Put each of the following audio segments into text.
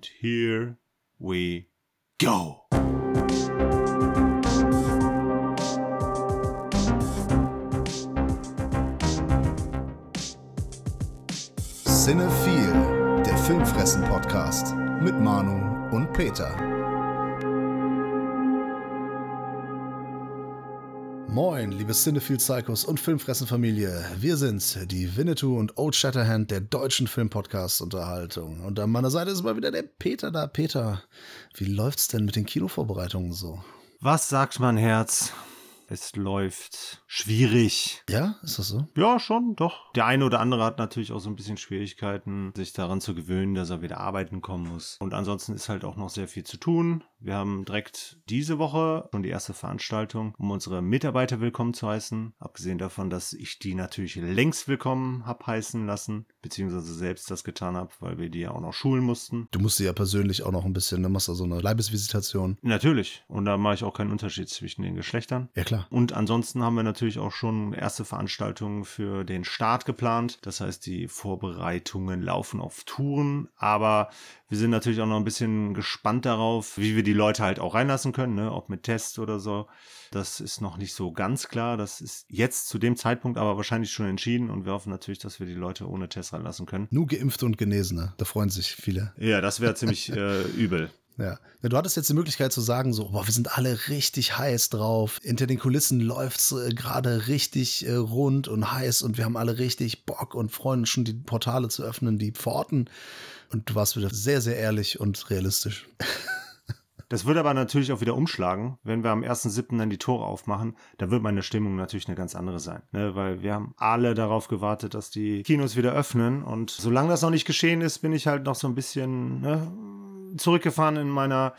And here we go. Cinephile, der Filmfressen-Podcast mit Manu und Peter. Moin, liebe Cinephile Psychos und Filmfressen-Familie. Wir sind die Winnetou und Old Shatterhand der deutschen Filmpodcast-Unterhaltung. Und an meiner Seite ist mal wieder der Peter da. Peter, wie läuft's denn mit den Kinovorbereitungen so? Was sagt mein Herz? Es läuft schwierig. Ja, ist das so? Ja, schon, doch. Der eine oder andere hat natürlich auch so ein bisschen Schwierigkeiten, sich daran zu gewöhnen, dass er wieder arbeiten kommen muss. Und ansonsten ist halt auch noch sehr viel zu tun. Wir haben direkt diese Woche schon die erste Veranstaltung, um unsere Mitarbeiter willkommen zu heißen. Abgesehen davon, dass ich die natürlich längst willkommen hab heißen lassen, beziehungsweise selbst das getan habe, weil wir die ja auch noch schulen mussten. Du musst sie ja persönlich auch noch ein bisschen, dann machst du so eine Leibesvisitation. Natürlich. Und da mache ich auch keinen Unterschied zwischen den Geschlechtern. Ja, klar. Und ansonsten haben wir natürlich auch schon erste Veranstaltungen für den Start geplant. Das heißt, die Vorbereitungen laufen auf Touren, aber wir sind natürlich auch noch ein bisschen gespannt darauf, wie wir die Leute halt auch reinlassen können, ne? ob mit Test oder so. Das ist noch nicht so ganz klar. Das ist jetzt zu dem Zeitpunkt aber wahrscheinlich schon entschieden und wir hoffen natürlich, dass wir die Leute ohne Test reinlassen können. Nur Geimpfte und Genesene, da freuen sich viele. Ja, das wäre ziemlich äh, übel. Ja. ja. Du hattest jetzt die Möglichkeit zu sagen, so, boah, wir sind alle richtig heiß drauf. Hinter den Kulissen läuft's äh, gerade richtig äh, rund und heiß und wir haben alle richtig Bock und freuen uns schon, die Portale zu öffnen, die Pforten. Und du warst wieder sehr, sehr ehrlich und realistisch. Das wird aber natürlich auch wieder umschlagen, wenn wir am 1.7. dann die Tore aufmachen. Da wird meine Stimmung natürlich eine ganz andere sein. Ne? Weil wir haben alle darauf gewartet, dass die Kinos wieder öffnen. Und solange das noch nicht geschehen ist, bin ich halt noch so ein bisschen ne, zurückgefahren in meiner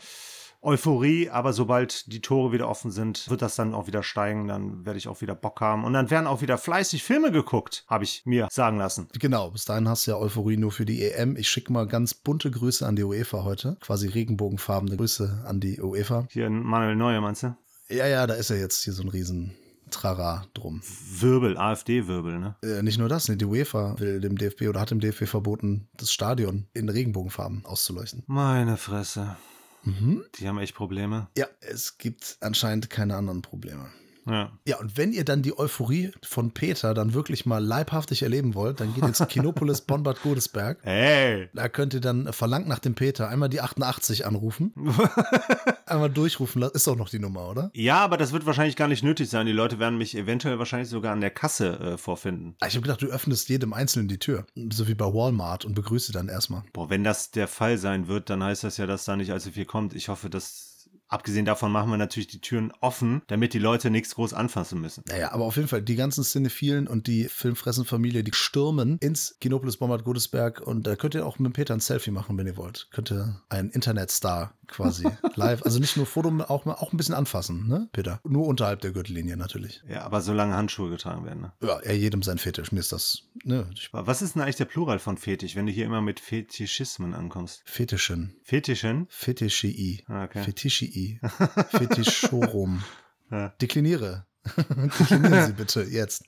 Euphorie, aber sobald die Tore wieder offen sind, wird das dann auch wieder steigen, dann werde ich auch wieder Bock haben und dann werden auch wieder fleißig Filme geguckt, habe ich mir sagen lassen. Genau, bis dahin hast du ja Euphorie nur für die EM. Ich schicke mal ganz bunte Grüße an die UEFA heute, quasi regenbogenfarbene Grüße an die UEFA. Hier Manuel Neuer, meinst du? Ja, ja, da ist ja jetzt hier so ein riesen Trara drum. Wirbel, AfD-Wirbel, ne? Äh, nicht nur das, ne, die UEFA will dem DFB oder hat dem DFB verboten, das Stadion in Regenbogenfarben auszuleuchten. Meine Fresse. Mhm. Die haben echt Probleme. Ja, es gibt anscheinend keine anderen Probleme. Ja. ja, und wenn ihr dann die Euphorie von Peter dann wirklich mal leibhaftig erleben wollt, dann geht ins Kinopolis Bonn-Bad Godesberg. Hey! Da könnt ihr dann verlangt nach dem Peter einmal die 88 anrufen. einmal durchrufen lassen. Ist doch noch die Nummer, oder? Ja, aber das wird wahrscheinlich gar nicht nötig sein. Die Leute werden mich eventuell wahrscheinlich sogar an der Kasse äh, vorfinden. Ah, ich habe gedacht, du öffnest jedem Einzelnen die Tür. So wie bei Walmart und begrüße dann erstmal. Boah, wenn das der Fall sein wird, dann heißt das ja, dass da nicht allzu viel kommt. Ich hoffe, dass Abgesehen davon machen wir natürlich die Türen offen, damit die Leute nichts groß anfassen müssen. Naja, aber auf jeden Fall, die ganzen Cinephilen und die Filmfressenfamilie, die stürmen ins Kinopolis Bombard Godesberg und da könnt ihr auch mit Peter ein Selfie machen, wenn ihr wollt. Könnt ihr einen Internetstar quasi live, also nicht nur Foto, auch, auch ein bisschen anfassen, ne, Peter? Nur unterhalb der Gürtellinie natürlich. Ja, aber solange Handschuhe getragen werden, ne? Ja, er jedem sein Fetisch. Mir ist das, ne? Was ist denn eigentlich der Plural von Fetisch, wenn du hier immer mit Fetischismen ankommst? Fetischen. Fetischen? Fetischii. Ah, okay. Fetischii. Fetischorum. Ja. Dekliniere. Deklinieren Sie bitte jetzt.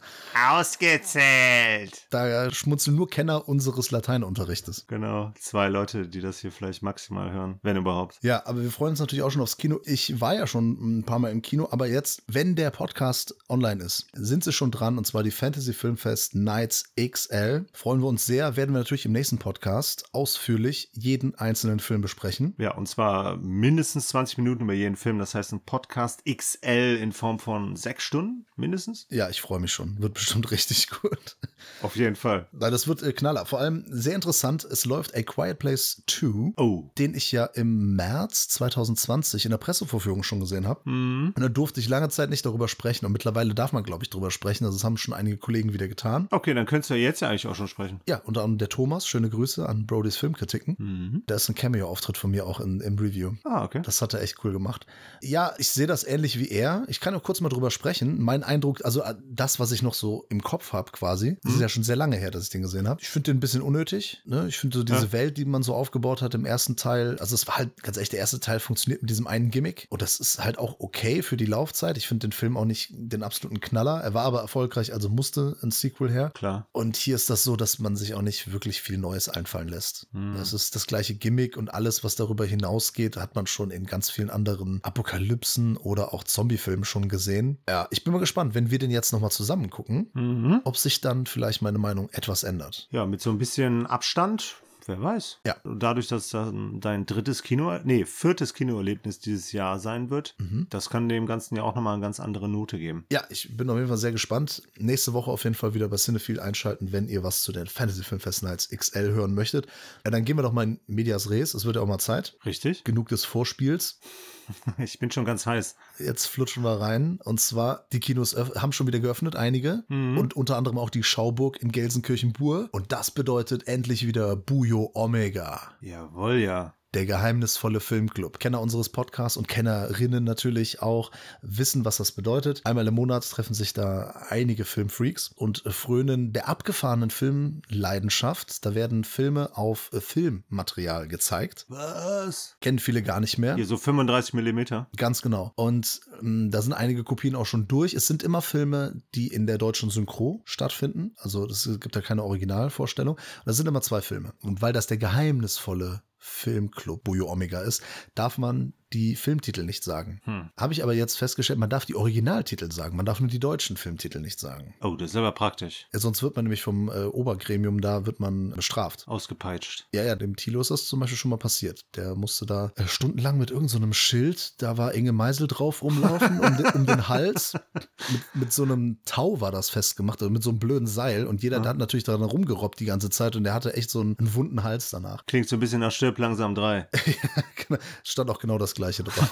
Ausgezählt. Da schmunzeln nur Kenner unseres Lateinunterrichtes. Genau, zwei Leute, die das hier vielleicht maximal hören, wenn überhaupt. Ja, aber wir freuen uns natürlich auch schon aufs Kino. Ich war ja schon ein paar Mal im Kino, aber jetzt, wenn der Podcast online ist, sind sie schon dran und zwar die Fantasy Filmfest Nights XL. Freuen wir uns sehr, werden wir natürlich im nächsten Podcast ausführlich jeden einzelnen Film besprechen. Ja, und zwar mindestens 20 Minuten über jeden Film. Das heißt, ein Podcast XL in Form von sechs Stunden mindestens. Ja, ich freue mich schon. Wird bestimmt richtig gut. Auf jeden Fall. Weil das wird äh, Knaller. Vor allem sehr interessant, es läuft A Quiet Place 2, oh. den ich ja im März 2020 in der Pressevorführung schon gesehen habe. Mhm. Und da durfte ich lange Zeit nicht darüber sprechen. Und mittlerweile darf man, glaube ich, darüber sprechen. Also das haben schon einige Kollegen wieder getan. Okay, dann könntest du ja jetzt ja eigentlich auch schon sprechen. Ja, unter anderem der Thomas. Schöne Grüße an Brodys Filmkritiken. Mhm. Da ist ein Cameo-Auftritt von mir auch in, im Review. Ah, okay. Das hat er echt cool gemacht. Ja, ich sehe das ähnlich wie er. Ich kann auch kurz mal drüber sprechen widersprechen. Mein Eindruck, also äh, das, was ich noch so im Kopf habe quasi, das ist Mhm. ja schon sehr lange her, dass ich den gesehen habe. Ich finde den ein bisschen unnötig. Ne? Ich finde so diese Ja. Welt, die man so aufgebaut hat im ersten Teil, also es war halt ganz ehrlich, der erste Teil funktioniert mit diesem einen Gimmick und das ist halt auch okay für die Laufzeit. Ich finde den Film auch nicht den absoluten Knaller. Er war aber erfolgreich, also musste ein Sequel her. Klar. Und hier ist das so, dass man sich auch nicht wirklich viel Neues einfallen lässt. Hm. Das ist das gleiche Gimmick und alles, was darüber hinausgeht, hat man schon in ganz vielen anderen Apokalypsen oder auch Zombie-Filmen schon gesehen. Ja, ich bin mal gespannt, wenn wir den jetzt nochmal zusammen gucken, Mhm. ob sich dann vielleicht meine Meinung etwas ändert. Ja, mit so ein bisschen Abstand, wer weiß. Ja. Dadurch, dass das dein drittes Kino, nee, viertes Kinoerlebnis dieses Jahr sein wird, Mhm. das kann dem Ganzen ja auch nochmal eine ganz andere Note geben. Ja, ich bin auf jeden Fall sehr gespannt. Nächste Woche auf jeden Fall wieder bei Cinephile einschalten, wenn ihr was zu den Fantasy Filmfest Nights XL hören möchtet. Ja, dann gehen wir doch mal in Medias Res. Es wird ja auch mal Zeit. Richtig? Genug des Vorspiels. Ich bin schon ganz heiß. Jetzt flutschen wir rein. Und zwar, die Kinos haben schon wieder geöffnet, einige. Mhm. Und unter anderem auch die Schauburg in Gelsenkirchen-Bur. Und das bedeutet endlich wieder Bujo Omega. Jawohl, ja. Der geheimnisvolle Filmclub. Kenner unseres Podcasts und Kennerinnen natürlich auch wissen, was das bedeutet. Einmal im Monat treffen sich da einige Filmfreaks und frönen der abgefahrenen Filmleidenschaft. Da werden Filme auf Filmmaterial gezeigt. Was? Kennen viele gar nicht mehr. Hier so 35 Millimeter. Ganz genau. Und ähm, da sind einige Kopien auch schon durch. Es sind immer Filme, die in der deutschen Synchro stattfinden. Also es gibt da keine Originalvorstellung. Und das sind immer zwei Filme. Und weil das der geheimnisvolle Filmclub Bujo Omega ist, darf man die Filmtitel nicht sagen. Hm. Habe ich aber jetzt festgestellt, man darf die Originaltitel sagen. Man darf nur die deutschen Filmtitel nicht sagen. Oh, das ist aber praktisch. Ja, sonst wird man nämlich vom äh, Obergremium, da wird man bestraft. Ausgepeitscht. Ja, ja, dem Thilo ist das zum Beispiel schon mal passiert. Der musste da äh, stundenlang mit irgendeinem so einem Schild, da war Inge Meisel drauf rumlaufen, um, den- um den Hals. Mit, mit so einem Tau war das festgemacht, also mit so einem blöden Seil. Und jeder Ja. hat natürlich daran rumgerobbt die ganze Zeit und der hatte echt so einen, einen wunden Hals danach. Klingt so ein bisschen nach Stirb langsam 3. Stand auch genau das gleiche drauf.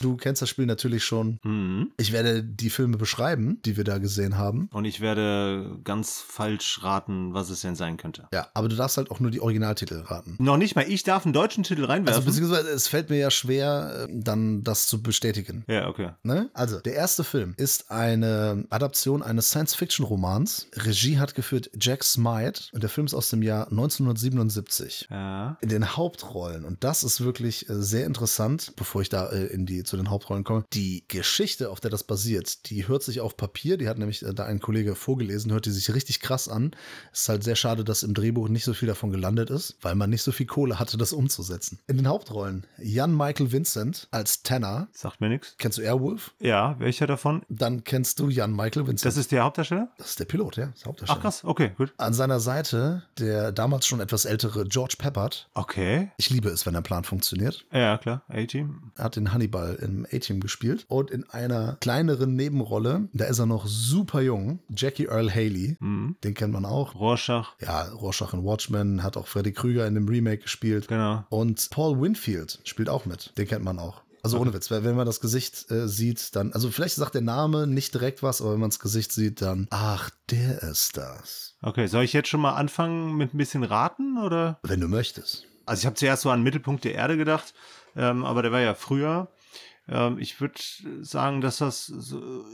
Du kennst das Spiel natürlich schon. Mhm. Ich werde die Filme beschreiben, die wir da gesehen haben. Und ich werde ganz falsch raten, was es denn sein könnte. Ja, aber du darfst halt auch nur die Originaltitel raten. Noch nicht mal, ich darf einen deutschen Titel Also reinwerfen. beziehungsweise es fällt mir ja schwer, äh, dann das zu bestätigen. ja, okay. Ne? Also, der erste Film ist eine Adaption eines Science-Fiction-Romans. Regie hat geführt Jack Smite und der Film ist aus dem Jahr 1977. Ja. In den Hauptrollen, und das ist wirklich äh, sehr interessant, bevor ich da äh, in die, zu den Hauptrollen komme, die Geschichte, auf der das basiert, die hört sich auf Papier, die hat nämlich äh, da ein Kollege vorgelesen, hört die sich richtig krass an. Es ist halt sehr schade, dass im Drehbuch nicht so viel davon gelandet ist, weil man nicht so viel Kohle hatte, das umzusetzen. In den Hauptrollen Jan Michael Vincent als Tanner. Sagt mir nichts. Kennst du Airwolf? Ja, welcher davon? Dann kennst du Jan Michael Vincent. Das ist der Hauptdarsteller? Das ist der Pilot, ja. Der Hauptdarsteller. Ach krass, okay, gut. An seiner Seite der damals schon etwas ältere George Peppard. Okay. Ich liebe es, wenn der Plan funktioniert. Ja, klar, A-Team. Er hat den Hannibal im A-Team gespielt. Und in einer kleineren Nebenrolle, da ist er noch super jung, Jackie Earl Haley. Mhm. Den kennt man auch. Rorschach, Ja, Rorschach in Watchmen, hat auch Freddy Krüger in dem Remake gespielt. genau. Und Paul Winfield spielt auch mit. Den kennt man auch. Also ohne Witz, wenn man das Gesicht äh, sieht, dann, also vielleicht sagt der Name nicht direkt was, aber wenn man das Gesicht sieht, dann, ach, der ist das. Okay, soll ich jetzt schon mal anfangen mit ein bisschen raten oder? Wenn du möchtest. Also ich habe zuerst so an Mittelpunkt der Erde gedacht, ähm, aber der war ja früher. Ähm, ich würde sagen, dass das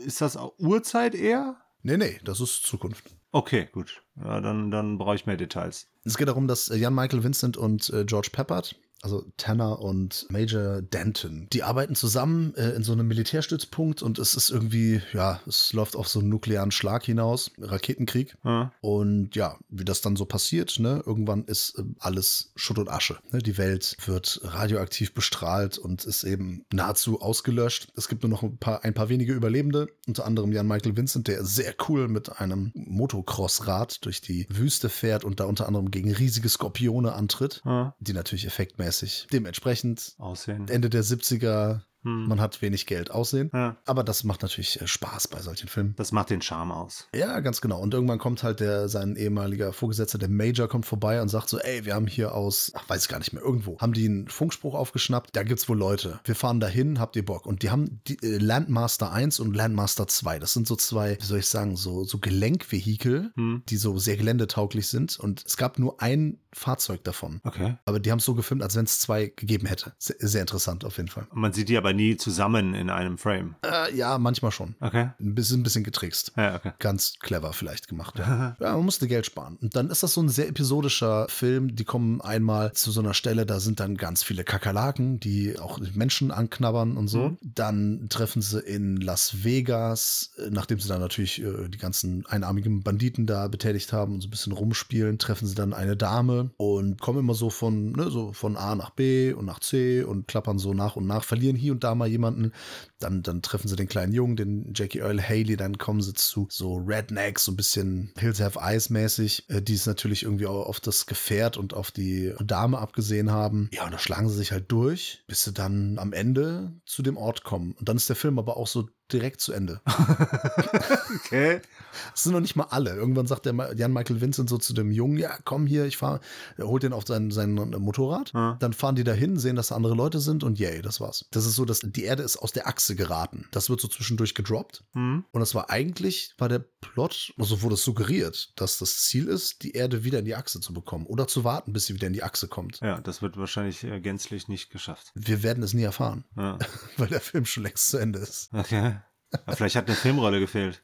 ist das auch Uhrzeit eher? Nee, nee, das ist Zukunft. Okay, gut. Ja, dann, dann brauche ich mehr Details. Es geht darum, dass äh, Jan Michael Vincent und äh, George Peppard, also Tanner und Major Denton, die arbeiten zusammen äh, in so einem Militärstützpunkt und es ist irgendwie, ja, es läuft auf so einen nuklearen Schlag hinaus, Raketenkrieg. Ja, Und ja, wie das dann so passiert, ne, irgendwann ist äh, alles Schutt und Asche. Ne? Die Welt wird radioaktiv bestrahlt und ist eben nahezu ausgelöscht. Es gibt nur noch ein paar, ein paar wenige Überlebende, unter anderem Jan Michael Vincent, der sehr cool mit einem Motocrossrad durch die Wüste fährt und da unter anderem gegen riesige Skorpione antritt, ja. die natürlich effektmäßig dementsprechend Aussehen. Ende der 70er, Hm. man hat wenig Geld aussehen. Ja, Aber das macht natürlich äh, Spaß bei solchen Filmen. das macht den Charme aus. Ja, ganz genau. Und irgendwann kommt halt der, sein ehemaliger Vorgesetzter, der Major, kommt vorbei und sagt so, ey, wir haben hier aus, ach, weiß ich gar nicht mehr, irgendwo, haben die einen Funkspruch aufgeschnappt, da gibt's wohl Leute. Wir fahren dahin, habt ihr Bock? Und die haben die, äh, Landmaster 1 und Landmaster 2. Das sind so zwei, wie soll ich sagen, so, so Gelenkvehikel, Hm. die so sehr geländetauglich sind. Und es gab nur ein Fahrzeug davon. Okay. Aber die haben es so gefilmt, als wenn es zwei gegeben hätte. Sehr, sehr interessant auf jeden Fall. Und man sieht die aber nie zusammen in einem Frame. Äh, ja, manchmal schon. Okay. Ein bisschen, ein bisschen getrickst. Ja, okay. Ganz clever vielleicht gemacht. Ja. ja, man musste Geld sparen. Und dann ist das so ein sehr episodischer Film. Die kommen einmal zu so einer Stelle, da sind dann ganz viele Kakerlaken, die auch Menschen anknabbern und so. Mhm. Dann treffen sie in Las Vegas, äh, nachdem sie dann natürlich äh, die ganzen einarmigen Banditen da betätigt haben und so ein bisschen rumspielen, treffen sie dann eine Dame und kommen immer so von, ne, so von A nach B und nach C und klappern so nach und nach, verlieren hier und da mal jemanden. Dann, dann treffen sie den kleinen Jungen, den Jackie Earl Haley, dann kommen sie zu so Rednecks, so ein bisschen Hills Have Eyes mäßig, äh, die es natürlich irgendwie auch auf das Gefährt und auf die Dame abgesehen haben. Ja, und da schlagen sie sich halt durch, bis sie dann am Ende zu dem Ort kommen. Und dann ist der Film aber auch so direkt zu Ende. Okay. Es sind noch nicht mal alle. Irgendwann sagt der Jan-Michael Vincent so zu dem Jungen, ja, komm hier, ich fahre, er holt den auf sein, sein Motorrad. Ja. Dann fahren die dahin, sehen, dass da andere Leute sind und yay, das war's. Das ist so, dass die Erde ist aus der Achse geraten. Das wird so zwischendurch gedroppt. Hm. Und das war eigentlich, war der Plot, also wurde es suggeriert, dass das Ziel ist, die Erde wieder in die Achse zu bekommen oder zu warten, bis sie wieder in die Achse kommt. Ja, das wird wahrscheinlich äh, gänzlich nicht geschafft. Wir werden es nie erfahren, Ja. weil der Film schon längst zu Ende ist. Okay. Aber vielleicht hat eine Filmrolle gefehlt.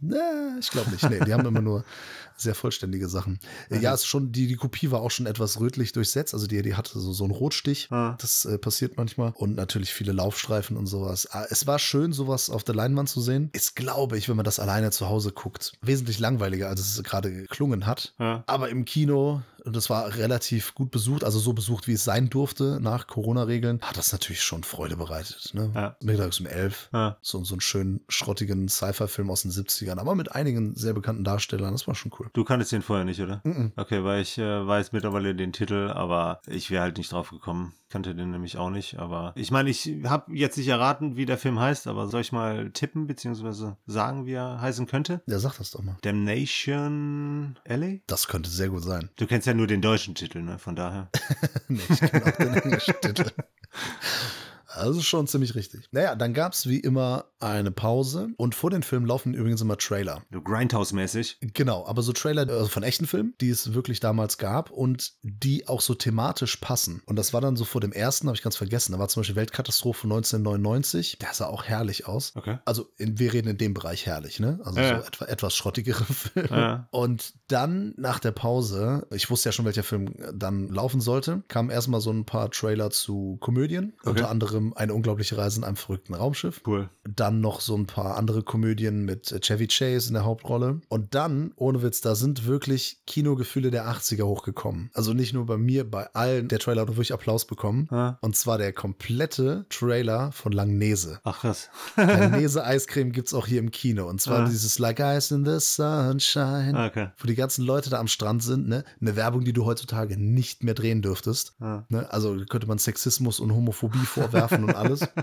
Nee, ich glaube nicht. Nee, die haben immer nur sehr vollständige Sachen. Äh, Ja, es ist schon, die, die Kopie war auch schon etwas rötlich durchsetzt. Also die, die hatte so, so einen Rotstich. Ah. Das äh, passiert manchmal. Und natürlich viele Laufstreifen und sowas. Ah, Es war schön, sowas auf der Leinwand zu sehen. Ist, glaube ich, wenn man das alleine zu Hause guckt, wesentlich langweiliger, als es gerade geklungen hat. Ja. Aber im Kino, und das war relativ gut besucht, also so besucht, wie es sein durfte nach Corona-Regeln, hat das natürlich schon Freude bereitet. Ne? Ja. Mittags um elf. So, so einen schönen, schrottigen Sci-Fi-Film aus den 70ern, aber mit einigen sehr bekannten Darstellern. Das war schon cool. Du kanntest den vorher nicht, oder? Mhm. Okay, weil ich äh, weiß mittlerweile den Titel, aber ich wäre halt nicht drauf gekommen. Kannte den nämlich auch nicht, aber ich meine, ich habe jetzt nicht erraten, wie der Film heißt, aber soll ich mal tippen, beziehungsweise sagen, wie er heißen könnte? Ja, sag das doch mal. Damnation Alley? Das könnte sehr gut sein. Du kennst ja nur den deutschen Titel, ne? Von daher. nee, ich kenne auch den englischen Titel. Also schon ziemlich richtig. Naja, dann gab es wie immer eine Pause und vor den Filmen laufen übrigens immer Trailer. So Grindhouse-mäßig. Genau, aber so Trailer also von echten Filmen, die es wirklich damals gab und die auch so thematisch passen. Und das war dann so vor dem ersten, habe ich ganz vergessen. Da war zum Beispiel Weltkatastrophe 1999. Der sah auch herrlich aus. Okay. Also in, wir reden in dem Bereich herrlich, ne? Also Ja, so etwa, etwas schrottigere Filme. Ja. Und dann nach der Pause, ich wusste ja schon, welcher Film dann laufen sollte, kamen erstmal so ein paar Trailer zu Komödien. Okay. Unter anderem Eine unglaubliche Reise in einem verrückten Raumschiff. Cool. Dann noch so ein paar andere Komödien mit Chevy Chase in der Hauptrolle. Und dann, ohne Witz, da sind wirklich Kinogefühle der 80er hochgekommen. Also nicht nur bei mir, bei allen. Der Trailer hat wirklich Applaus bekommen. Ja. Und zwar der komplette Trailer von Langnese. Ach krass. Langnese Eiscreme gibt's auch hier im Kino. Und zwar Ah. dieses Like Ice in the Sunshine. Okay. Wo die ganzen Leute da am Strand sind, ne? Eine Werbung, die du heutzutage nicht mehr drehen dürftest. Ja. Ne? Also könnte man Sexismus und Homophobie vorwerfen und alles.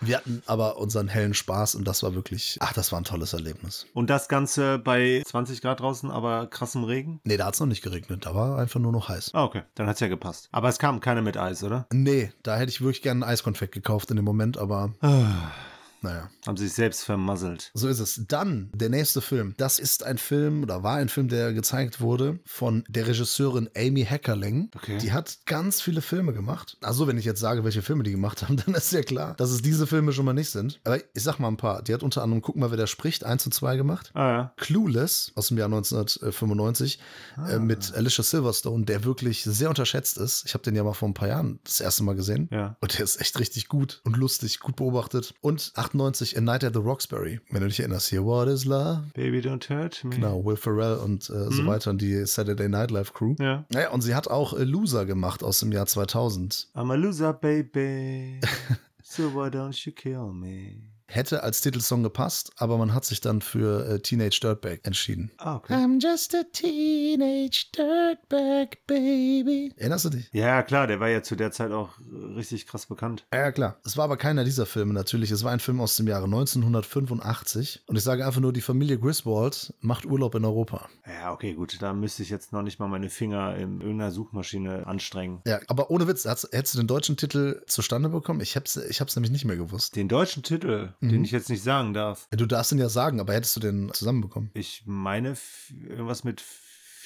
Wir hatten aber unseren hellen Spaß und das war wirklich, ach, das war ein tolles Erlebnis. Und das Ganze bei 20 Grad draußen, aber krassem Regen? Nee, da hat's noch nicht geregnet, da war einfach nur noch heiß. Ah, okay. Dann hat's ja gepasst. Aber es kam keiner mit Eis, oder? Nee, da hätte ich wirklich gerne ein Eiskonfekt gekauft in dem Moment, aber naja. Haben sich selbst vermasselt. So ist es. Dann der nächste Film. Das ist ein Film oder war ein Film, der gezeigt wurde von der Regisseurin Amy Heckerling. Okay. Die hat ganz viele Filme gemacht. Also wenn ich jetzt sage, welche Filme die gemacht haben, dann ist ja klar, dass es diese Filme schon mal nicht sind. Aber ich sag mal ein paar. Die hat unter anderem, guck mal, wer da spricht, 1 und 2 gemacht. Ah ja. Clueless aus dem Jahr 1995 äh, mit Alicia Silverstone, der wirklich sehr unterschätzt ist. Ich habe den ja mal vor ein paar Jahren das erste Mal gesehen. Ja. Und der ist echt richtig gut und lustig, gut beobachtet. Und 98 A Night at the Roxbury, wenn du dich erinnerst hier. What is love? Baby don't hurt me. Genau, Will Ferrell und äh, so weiter und die Saturday Night Live Crew. Ja. Naja, und sie hat auch äh, Loser gemacht aus dem Jahr 2000. I'm a loser, baby. so why don't you kill me? Hätte als Titelsong gepasst, aber man hat sich dann für äh, Teenage Dirtbag entschieden. Ah, okay. I'm just a teenage dirtbag baby. Erinnerst du dich? Ja, klar, der war ja zu der Zeit auch äh, richtig krass bekannt. Ja, klar. Es war aber keiner dieser Filme natürlich. Es war ein Film aus dem Jahre 1985. Und ich sage einfach nur, die Familie Griswold macht Urlaub in Europa. Ja, okay, gut. Da müsste ich jetzt noch nicht mal meine Finger in irgendeiner Suchmaschine anstrengen. Ja, aber ohne Witz, hättest du den deutschen Titel zustande bekommen? Ich hab's, ich hab's nämlich nicht mehr gewusst. Den deutschen Titel, den ich jetzt nicht sagen darf. Du darfst ihn ja sagen, aber hättest du den zusammenbekommen? Ich meine irgendwas mit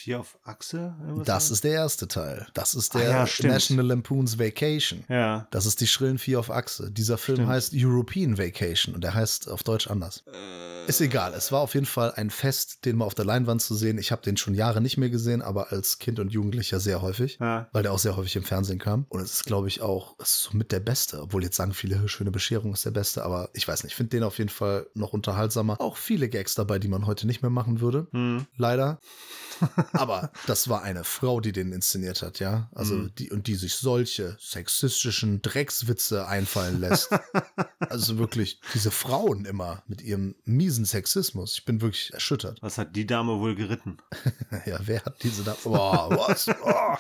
Vier auf Achse? Das so? ist der erste Teil. Das ist Ah der ja, stimmt. National Lampoon's Vacation. Ja. Das ist die schrillen Vier auf Achse. Dieser Film Stimmt. heißt European Vacation und der heißt auf Deutsch anders. Äh, Ist egal. Es war auf jeden Fall ein Fest, den mal auf der Leinwand zu sehen. Ich habe den schon Jahre nicht mehr gesehen, aber als Kind und Jugendlicher sehr häufig. Ja. Weil der auch sehr häufig im Fernsehen kam. Und es ist, glaube ich, auch somit der Beste. Obwohl jetzt sagen viele, schöne Bescherung ist der Beste. Aber ich weiß nicht, ich finde den auf jeden Fall noch unterhaltsamer. Auch viele Gags dabei, die man heute nicht mehr machen würde. Hm. Leider. Aber das war eine Frau, die den inszeniert hat, ja. Also Mhm. die und die sich solche sexistischen Dreckswitze einfallen lässt. also wirklich diese Frauen immer mit ihrem miesen Sexismus. Ich bin wirklich erschüttert. Was hat die Dame wohl geritten? Ja, wer hat diese da? Boah, was? Oh,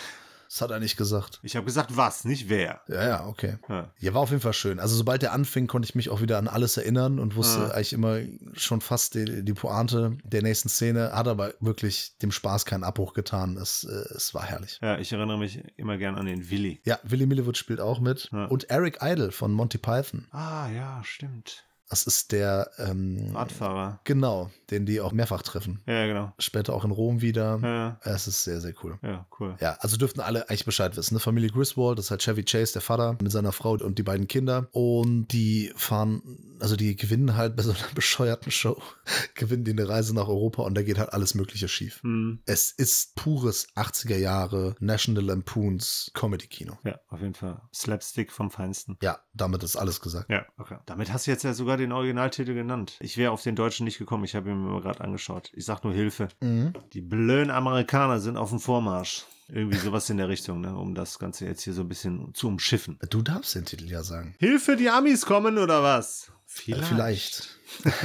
das hat er nicht gesagt. Ich habe gesagt, was, nicht wer. Ja, ja, okay. Ja. Ja, war auf jeden Fall schön. Also sobald der anfing, konnte ich mich auch wieder an alles erinnern und wusste Ja. eigentlich immer schon fast die, die Pointe der nächsten Szene, hat aber wirklich dem Spaß keinen Abbruch getan. Es, äh, es war herrlich. ja, ich erinnere mich immer gern an den Willi. Ja, Willy Millewitz spielt auch mit. Ja. Und Eric Idle von Monty Python. Ah, ja, stimmt. Das ist der, ähm, Radfahrer. genau, den die auch mehrfach treffen. Ja, genau. Später auch in Rom wieder. Ja, Es ist sehr, sehr cool. ja, cool. Ja, also dürften alle eigentlich Bescheid wissen. Ne? Familie Griswold, das ist halt Chevy Chase, der Vater, mit seiner Frau und die beiden Kinder. Und die fahren, also die gewinnen halt bei so einer bescheuerten Show, gewinnen die eine Reise nach Europa und da geht halt alles Mögliche schief. Hm. Es ist pures 80er Jahre National Lampoons Comedy-Kino. Ja, auf jeden Fall. Slapstick vom Feinsten. Ja, damit ist alles gesagt. Ja, okay. Damit hast du jetzt ja sogar den Originaltitel genannt. Ich wäre auf den Deutschen nicht gekommen. Ich habe ihn mir gerade angeschaut. Ich sag nur Hilfe. Mhm. Die blöden Amerikaner sind auf dem Vormarsch. Irgendwie sowas in der Richtung, ne? um das Ganze jetzt hier so ein bisschen zu umschiffen. Du darfst den Titel ja sagen. Hilfe, die Amis kommen oder was? Äh, Vielleicht.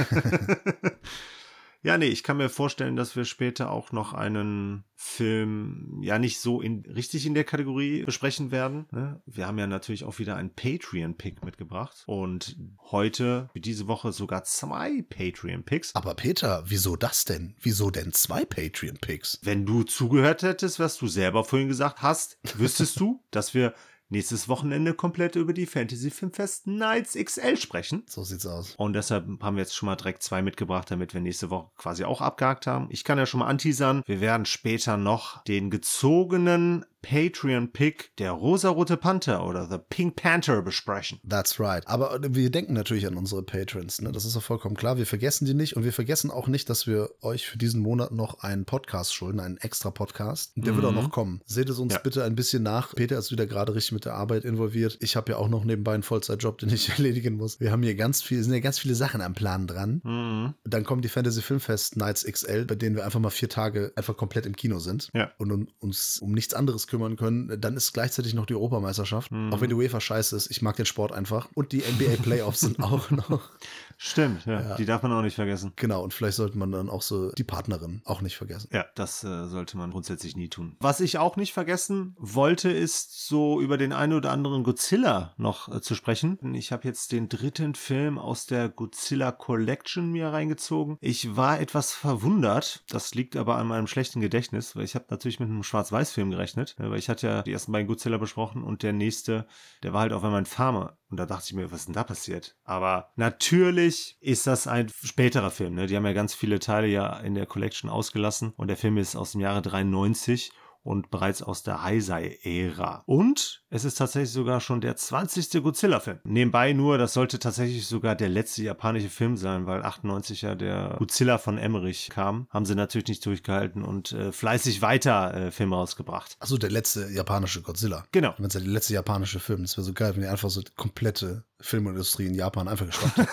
Ja, nee, ich kann mir vorstellen, dass wir später auch noch einen Film, ja nicht so in, richtig in der Kategorie besprechen werden. Ne? Wir haben ja natürlich auch wieder einen Patreon-Pick mitgebracht und heute, für diese Woche sogar zwei Patreon-Picks. Aber Peter, wieso das denn? Wieso denn zwei Patreon-Picks? Wenn du zugehört hättest, was du selber vorhin gesagt hast, wüsstest du, dass wir nächstes Wochenende komplett über die Fantasy Filmfest Nights XL sprechen. So sieht's aus. Und deshalb haben wir jetzt schon mal direkt zwei mitgebracht, damit wir nächste Woche quasi auch abgehakt haben. Ich kann ja schon mal anteasern. Wir werden später noch den gezogenen Patreon-Pick der rosarote Panther oder The Pink Panther besprechen. That's right. Aber wir denken natürlich an unsere Patrons, ne? Das ist doch vollkommen klar. Wir vergessen die nicht und wir vergessen auch nicht, dass wir euch für diesen Monat noch einen Podcast schulden, einen extra Podcast. Der wird auch Mhm. noch kommen. Seht es uns Ja. bitte ein bisschen nach. Peter ist wieder gerade richtig mit der Arbeit involviert. Ich habe ja auch noch nebenbei einen Vollzeitjob, den ich erledigen muss. Wir haben hier ganz viel, sind ja ganz viele Sachen am Plan dran. Mhm. Dann kommen die Fantasy Filmfest Nights XL, bei denen wir einfach mal vier Tage einfach komplett im Kino sind Ja. und um, uns um nichts anderes kümmern können. Dann ist gleichzeitig noch die Europameisterschaft. Mhm. Auch wenn die UEFA scheiße ist, ich mag den Sport einfach. Und die NBA Playoffs sind auch noch. Stimmt, ja. Ja. Die darf man auch nicht vergessen. Genau, und vielleicht sollte man dann auch so die Partnerin auch nicht vergessen. Ja, das äh, sollte man grundsätzlich nie tun. Was ich auch nicht vergessen wollte, ist so über den einen oder anderen Godzilla noch äh, zu sprechen. Ich habe jetzt den dritten Film aus der Godzilla Collection mir reingezogen. Ich war etwas verwundert. Das liegt aber an meinem schlechten Gedächtnis, weil ich habe natürlich mit einem Schwarz-Weiß-Film gerechnet. äh, Weil ich hatte ja die ersten beiden Godzilla besprochen und der nächste, der war halt auf einmal ein Farmer. Und da dachte ich mir, was ist denn da passiert? Aber natürlich ist das ein späterer Film. Ne? Die haben ja ganz viele Teile ja in der Collection ausgelassen. Und der Film ist aus dem Jahre 93 und bereits aus der Heisei-Ära. Und es ist tatsächlich sogar schon der 20. Godzilla-Film. Nebenbei nur, das sollte tatsächlich sogar der letzte japanische Film sein, weil 98 ja der Godzilla von Emmerich kam. Haben sie natürlich nicht durchgehalten und äh, fleißig weiter äh, Filme rausgebracht. Achso, der letzte japanische Godzilla. Genau. Wenn es ja der letzte japanische Film, das wäre so geil, wenn die einfach so die komplette Filmindustrie in Japan einfach gestoppt.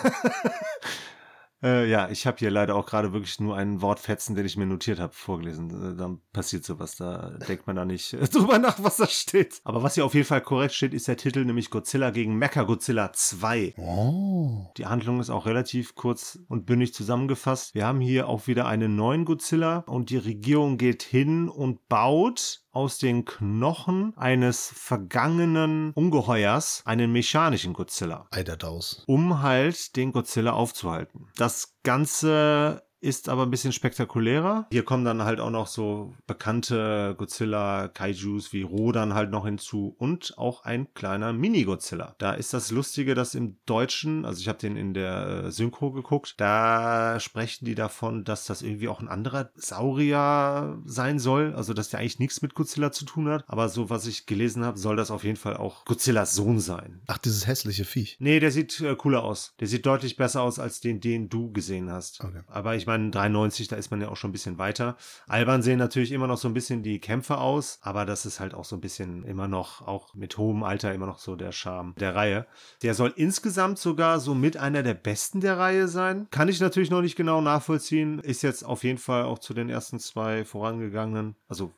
Äh, ja, ich habe hier leider auch gerade wirklich nur einen Wortfetzen, den ich mir notiert habe, vorgelesen. Äh, dann passiert sowas, da denkt man da nicht äh, drüber nach, was da steht. Aber was hier auf jeden Fall korrekt steht, ist der Titel, nämlich Godzilla gegen Mechagodzilla 2. Oh. Die Handlung ist auch relativ kurz und bündig zusammengefasst. Wir haben hier auch wieder einen neuen Godzilla und die Regierung geht hin und baut aus den Knochen eines vergangenen Ungeheuers einen mechanischen Godzilla Eiderdaus. um halt den Godzilla aufzuhalten. Das Ganze ist aber ein bisschen spektakulärer. Hier kommen dann halt auch noch so bekannte Godzilla-Kaijus wie Rodan halt noch hinzu und auch ein kleiner Mini-Godzilla. Da ist das Lustige, dass im Deutschen, also ich habe den in der äh, Synchro geguckt, da sprechen die davon, dass das irgendwie auch ein anderer Saurier sein soll. Also dass der eigentlich nichts mit Godzilla zu tun hat. Aber so, was ich gelesen habe, soll das auf jeden Fall auch Godzillas Sohn sein. Ach, dieses hässliche Viech. Nee, der sieht äh, cooler aus. Der sieht deutlich besser aus als den, den du gesehen hast. Okay. Aber ich meine, 93, da ist man ja auch schon ein bisschen weiter. Albern sehen natürlich immer noch so ein bisschen die Kämpfe aus, aber das ist halt auch so ein bisschen immer noch, auch mit hohem Alter, immer noch so der Charme der Reihe. Der soll insgesamt sogar so mit einer der besten der Reihe sein. Kann ich natürlich noch nicht genau nachvollziehen. Ist jetzt auf jeden Fall auch zu den ersten zwei vorangegangenen, also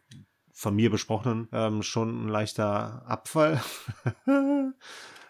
von mir besprochenen, ähm, schon ein leichter Abfall.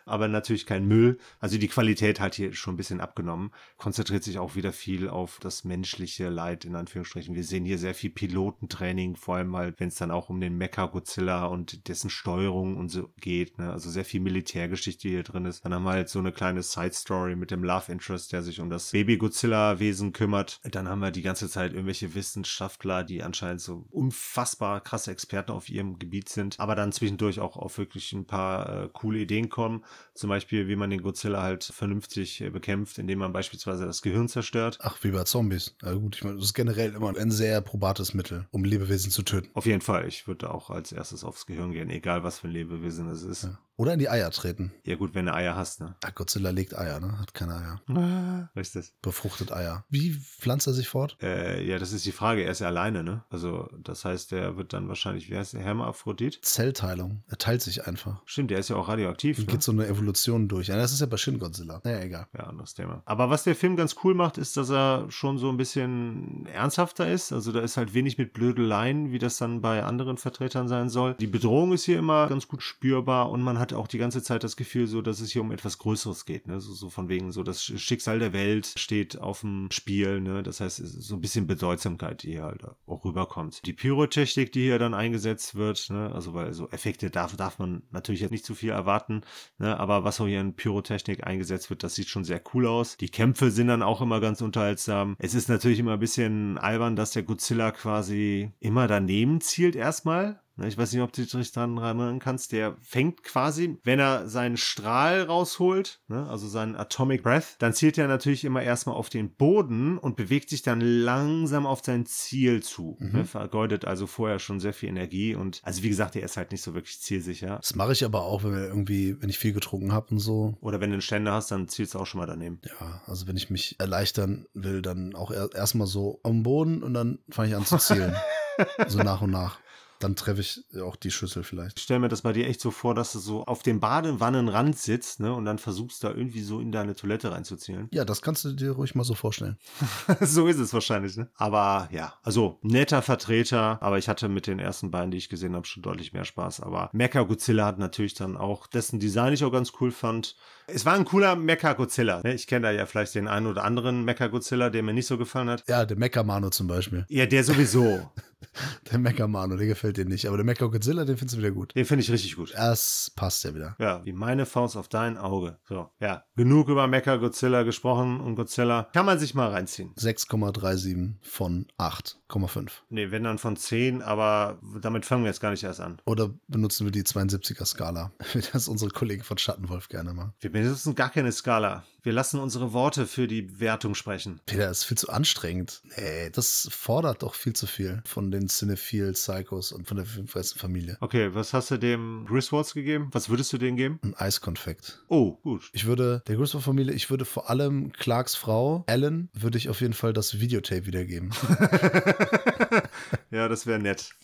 aber natürlich kein Müll. Also die Qualität hat hier schon ein bisschen abgenommen. Konzentriert sich auch wieder viel auf das menschliche Leid, in Anführungsstrichen. Wir sehen hier sehr viel Pilotentraining, vor allem halt, wenn es dann auch um den Mecha-Godzilla und dessen Steuerung und so geht. Ne? Also sehr viel Militärgeschichte hier drin ist. Dann haben wir halt so eine kleine Side-Story mit dem Love Interest, der sich um das Baby-Godzilla-Wesen kümmert. Dann haben wir die ganze Zeit irgendwelche Wissenschaftler, die anscheinend so unfassbar krasse Experten auf ihrem Gebiet sind, aber dann zwischendurch auch auf wirklich ein paar äh, coole Ideen kommen. Zum Beispiel, wie man den Godzilla halt vernünftig äh, bekämpft, indem man beispielsweise das Gehirn zerstört. Ach, wie bei Zombies. Ja gut, ich meine, das ist generell immer ein sehr probates Mittel, um Lebewesen zu töten. Auf jeden Fall. Ich würde auch als erstes aufs Gehirn gehen, egal was für ein Lebewesen es ist. Ja. Oder in die Eier treten. Ja gut, wenn du Eier hast, ne? Ach, Godzilla legt Eier, ne? Hat keine Eier. Ah, Richtig. Befruchtet Eier. Wie pflanzt er sich fort? Äh, ja, das ist die Frage. Er ist ja alleine, ne? Also, das heißt, der wird dann wahrscheinlich, wie heißt der, Hermaphrodit? Zellteilung. Er teilt sich einfach. Stimmt, der ist ja auch radioaktiv. Und Ne? geht so eine Evolution durch. Ja, das ist ja bei Shin Godzilla. Naja, egal. Ja, anderes Thema. Aber was der Film ganz cool macht, ist, dass er schon so ein bisschen ernsthafter ist. Also da ist halt wenig mit Blödeleien, wie das dann bei anderen Vertretern sein soll. Die Bedrohung ist hier immer ganz gut spürbar und man hat auch die ganze Zeit das Gefühl, so, dass es hier um etwas Größeres geht. Ne? So, so von wegen, so das Schicksal der Welt steht auf dem Spiel. Ne? Das heißt, so ein bisschen Bedeutsamkeit, die hier halt auch rüberkommt. Die Pyrotechnik, die hier dann eingesetzt wird, ne? also weil so Effekte darf, darf man natürlich jetzt nicht zu viel erwarten, ne? aber was auch hier in Pyrotechnik eingesetzt wird, das sieht schon sehr cool aus. Die Kämpfe sind dann auch immer ganz unterhaltsam. Es ist natürlich immer ein bisschen albern, dass der Godzilla quasi immer daneben zielt erstmal. Ne, Ich weiß nicht, ob du dich dran erinnern kannst. Der fängt quasi, wenn er seinen Strahl rausholt, ne, also seinen Atomic Breath, dann zielt er natürlich immer erstmal auf den Boden und bewegt sich dann langsam auf sein Ziel zu. Mhm. Ne, vergeudet also vorher schon sehr viel Energie und, also wie gesagt, er ist halt nicht so wirklich zielsicher. Das mache ich aber auch, wenn wir irgendwie, wenn ich viel getrunken habe und so. Oder wenn du einen Ständer hast, dann zielst du auch schon mal daneben. Ja, also wenn ich mich erleichtern will, dann auch er, erstmal so am Boden und dann fange ich an zu zielen. so nach und nach. Dann treffe ich auch die Schüssel vielleicht. Ich stelle mir das bei dir echt so vor, dass du so auf dem Badewannenrand sitzt, ne, und dann versuchst da irgendwie so in deine Toilette reinzuzielen. Ja, das kannst du dir ruhig mal so vorstellen. so ist es wahrscheinlich, ne? Aber ja, also netter Vertreter, aber ich hatte mit den ersten beiden, die ich gesehen habe, schon deutlich mehr Spaß. Aber Mecha Godzilla hat natürlich dann auch dessen Design ich auch ganz cool fand. Es war ein cooler Mecha Godzilla. Ne? Ich kenne da ja vielleicht den einen oder anderen Mecha Godzilla, der mir nicht so gefallen hat. Ja, der Mecha-Mano zum Beispiel. Ja, der sowieso. Der Mecha-Mano, der gefällt dir nicht. Aber der Mecha-Godzilla, den findest du wieder gut. den finde ich richtig gut. Das passt ja wieder. Ja, wie meine Faust auf dein Auge. So, ja. Genug über Mecha Godzilla gesprochen und Godzilla. Kann man sich mal reinziehen. 6,37 von 8,5. Nee, wenn dann von 10, aber damit fangen wir jetzt gar nicht erst an. Oder benutzen wir die 72er-Skala, wie das unsere Kollegen von Schattenwolf gerne machen. Wir benutzen gar keine Skala. Wir lassen unsere Worte für die Wertung sprechen. Peter, das ist viel zu anstrengend. Nee, das fordert doch viel zu viel von den Cinephile Psychos und von der filmfressen Familie. Okay, was hast du dem Griswolds gegeben? Was würdest du denen geben? Ein Eiskonfekt. Oh, gut. Ich würde, der Griswold-Familie, ich würde vor allem Clarks Frau, Ellen, würde ich auf jeden Fall das Videotape wiedergeben. ja, das wäre nett.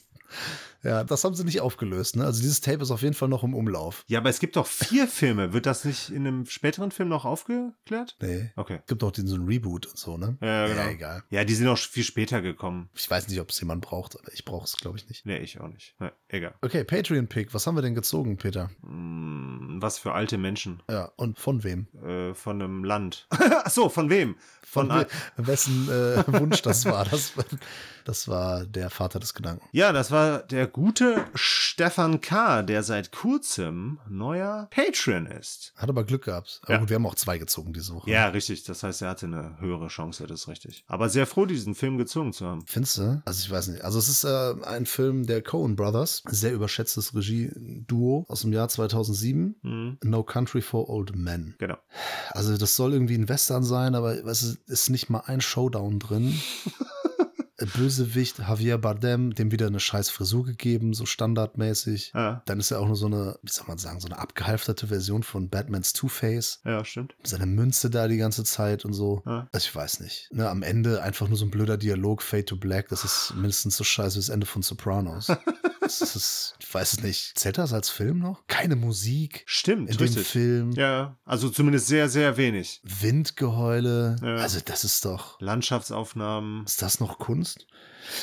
Ja, das haben sie nicht aufgelöst, ne? Also dieses Tape ist auf jeden Fall noch im Umlauf. Ja, aber es gibt doch vier Filme. Wird das nicht in einem späteren Film noch aufgeklärt? Nee. Okay. Gibt auch diesen so einen Reboot und so, ne? Ja, genau. Ja, egal. Ja, die sind auch viel später gekommen. Ich weiß nicht, ob es jemand braucht, aber ich brauche es, glaube ich, nicht. Nee, ich auch nicht. Nee, egal. Okay, Patreon-Pick. Was haben wir denn gezogen, Peter? Hm, was für alte Menschen. Ja, und von wem? Äh, von einem Land. Ach so, von wem? Von, we wessen äh, Wunsch das war. Das, das war der Vater des Gedanken. Ja, das war der gute Stefan K., der seit kurzem neuer Patreon ist. Hat aber Glück gehabt. Aber Ja. gut, wir haben auch zwei gezogen diese Woche. Ja, richtig. Das heißt, er hatte eine höhere Chance, das ist richtig. Aber sehr froh, diesen Film gezogen zu haben. Findest du? Also ich weiß nicht. Also es ist äh, ein Film der Coen Brothers, sehr überschätztes Regie-Duo aus dem Jahr 2007. Mhm. No Country for Old Men. Genau. Also das soll irgendwie ein Western sein, aber es ist nicht mal ein Showdown drin. Bösewicht Javier Bardem, dem wieder eine scheiß Frisur gegeben, so standardmäßig. Ja, Dann ist er auch nur so eine, wie soll man sagen, so eine abgehalfterte Version von Batmans Two-Face. ja, stimmt. Seine Münze da die ganze Zeit und so. Ja. Also ich weiß nicht. Ne, am Ende einfach nur so ein blöder Dialog, Fade to Black, das ist mindestens so scheiße wie das Ende von Sopranos. das ist, ich weiß es nicht. Zählt das als Film noch? Keine Musik Stimmt, in dem richtig. Film. Ja, also zumindest sehr, sehr wenig. Windgeheule. Ja. Also das ist doch, Landschaftsaufnahmen. ist das noch Kunst?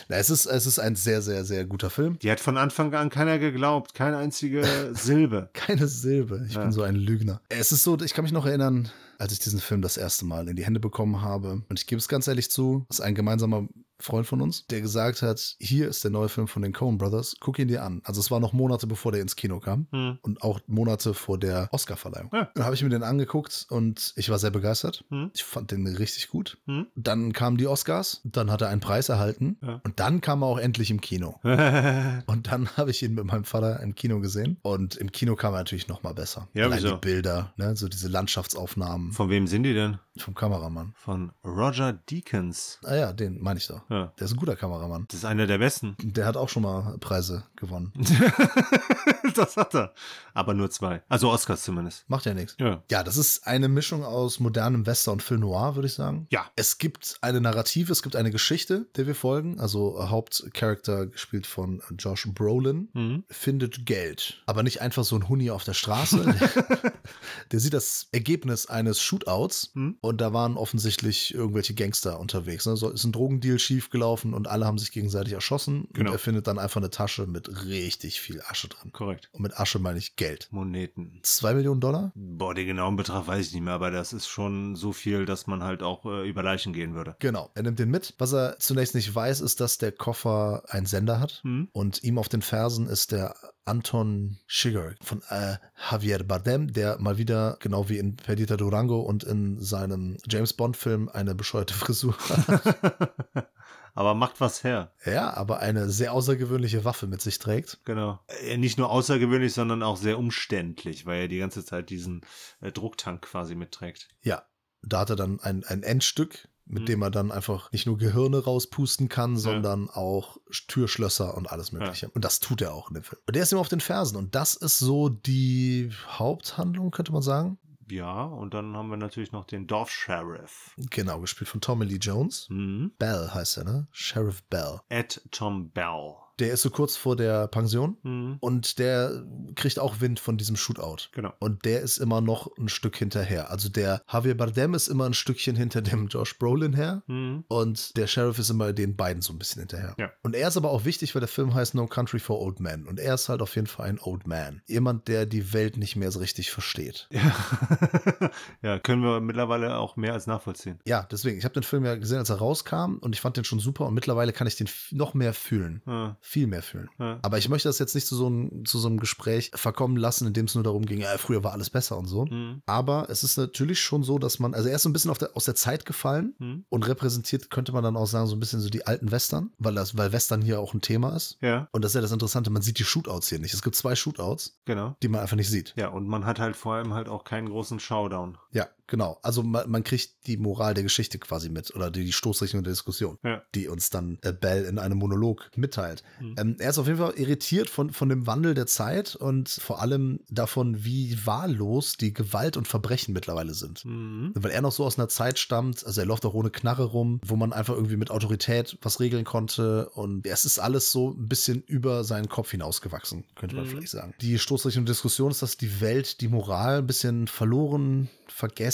Na, es ist, es ist ein sehr, sehr, sehr guter Film. Die hat von Anfang an keiner geglaubt. Keine einzige Silbe. Keine Silbe. Ich Ja. bin so ein Lügner. Es ist so, ich kann mich noch erinnern, als ich diesen Film das erste Mal in die Hände bekommen habe. Und ich gebe es ganz ehrlich zu, das ist ein gemeinsamer Freund von uns, der gesagt hat, hier ist der neue Film von den Coen Brothers, guck ihn dir an. Also es war noch Monate bevor der ins Kino kam Hm. und auch Monate vor der Oscarverleihung. Ja. Dann habe ich mir den angeguckt und ich war sehr begeistert. Hm. Ich fand den richtig gut. Hm. Dann kamen die Oscars, dann hat er einen Preis erhalten Ja. und dann kam er auch endlich im Kino. Und dann habe ich ihn mit meinem Vater im Kino gesehen. Und im Kino kam er natürlich noch mal besser. Ja, Allein wieso? die Bilder, ne? so diese Landschaftsaufnahmen Von wem sind die denn? vom Kameramann. Von Roger Deakins. Ah ja, den meine ich doch. Ja. Der ist ein guter Kameramann. Das ist einer der besten. Der hat auch schon mal Preise gewonnen. das hat er. Aber nur zwei. Also Oscars zumindest. Macht ja nichts. Ja. Ja, das ist eine Mischung aus modernem Western und Film Noir, würde ich sagen. Ja. Es gibt eine Narrative, es gibt eine Geschichte, der wir folgen. Also äh, Hauptcharakter gespielt von Josh Brolin Mhm. findet Geld. Aber nicht einfach so ein Huni auf der Straße. der, sieht das Ergebnis eines Shootouts Mhm. und da waren offensichtlich irgendwelche Gangster unterwegs. Ne? So ist ein Drogendeal schiefgelaufen und alle haben sich gegenseitig erschossen. Genau. Und er findet dann einfach eine Tasche mit richtig viel Asche drin. Korrekt. Und mit Asche meine ich Geld. Moneten. Zwei Millionen Dollar? Boah, den genauen Betrag weiß ich nicht mehr, aber das ist schon so viel, dass man halt auch äh, über Leichen gehen würde. Genau, er nimmt den mit. Was er zunächst nicht weiß, ist, dass der Koffer einen Sender hat. Mhm. Und ihm auf den Fersen ist der Anton Schigger von äh, Javier Bardem, der mal wieder, genau wie in Perdita Durango und in seinem James Bond-Film, eine bescheuerte Frisur hat. aber macht was her. ja, aber eine sehr außergewöhnliche Waffe mit sich trägt. Genau. Äh, nicht nur außergewöhnlich, sondern auch sehr umständlich, weil er die ganze Zeit diesen äh, Drucktank quasi mitträgt. Ja, da hat er dann ein, ein Endstück, mit Mhm. dem er dann einfach nicht nur Gehirne rauspusten kann, sondern auch Türschlösser und alles Mögliche. Und das tut er auch in dem Film. Und der ist ihm auf den Fersen. Und das ist so die Haupthandlung, könnte man sagen. Ja, und dann haben wir natürlich noch den Dorfsheriff. Genau, gespielt von Tommy Lee Jones. Mhm. Bell heißt er, ne? Sheriff Bell. Ed Tom Bell. Der ist so kurz vor der Pension Mhm. und der kriegt auch Wind von diesem Shootout. Genau. Und der ist immer noch ein Stück hinterher. Also der Javier Bardem ist immer ein Stückchen hinter dem Josh Brolin her. Mhm. Und der Sheriff ist immer den beiden so ein bisschen hinterher. Ja. Und er ist aber auch wichtig, weil der Film heißt No Country for Old Men. Und er ist halt auf jeden Fall ein Old Man. Jemand, der die Welt nicht mehr so richtig versteht. Ja. ja, können wir mittlerweile auch mehr als nachvollziehen. Ja, deswegen, ich habe den Film ja gesehen, als er rauskam und ich fand den schon super und mittlerweile kann ich den noch mehr fühlen. Ja. Viel mehr fühlen. Ja. Aber ich möchte das jetzt nicht zu so einem, zu so einem Gespräch verkommen lassen, in dem es nur darum ging, ja, früher war alles besser und so. Mhm. Aber es ist natürlich schon so, dass man, also er ist so ein bisschen auf der, aus der Zeit gefallen Mhm. und repräsentiert, könnte man dann auch sagen, so ein bisschen so die alten Western, weil das, weil Western hier auch ein Thema ist. Ja, Und das ist ja das Interessante, man sieht die Shootouts hier nicht. Es gibt zwei Shootouts, genau. die man einfach nicht sieht. Ja, und man hat halt vor allem halt auch keinen großen Showdown. Ja, genau. Also man, man kriegt die Moral der Geschichte quasi mit oder die, die Stoßrichtung der Diskussion, Ja. die uns dann äh, Bell in einem Monolog mitteilt. Mhm. Ähm, er ist auf jeden Fall irritiert von, von dem Wandel der Zeit und vor allem davon, wie wahllos die Gewalt und Verbrechen mittlerweile sind. Mhm. Weil er noch so aus einer Zeit stammt, also er läuft auch ohne Knarre rum, wo man einfach irgendwie mit Autorität was regeln konnte und es ist alles so ein bisschen über seinen Kopf hinausgewachsen, könnte man Mhm. vielleicht sagen. Die Stoßrichtung der Diskussion ist, dass die Welt, die Moral ein bisschen verloren,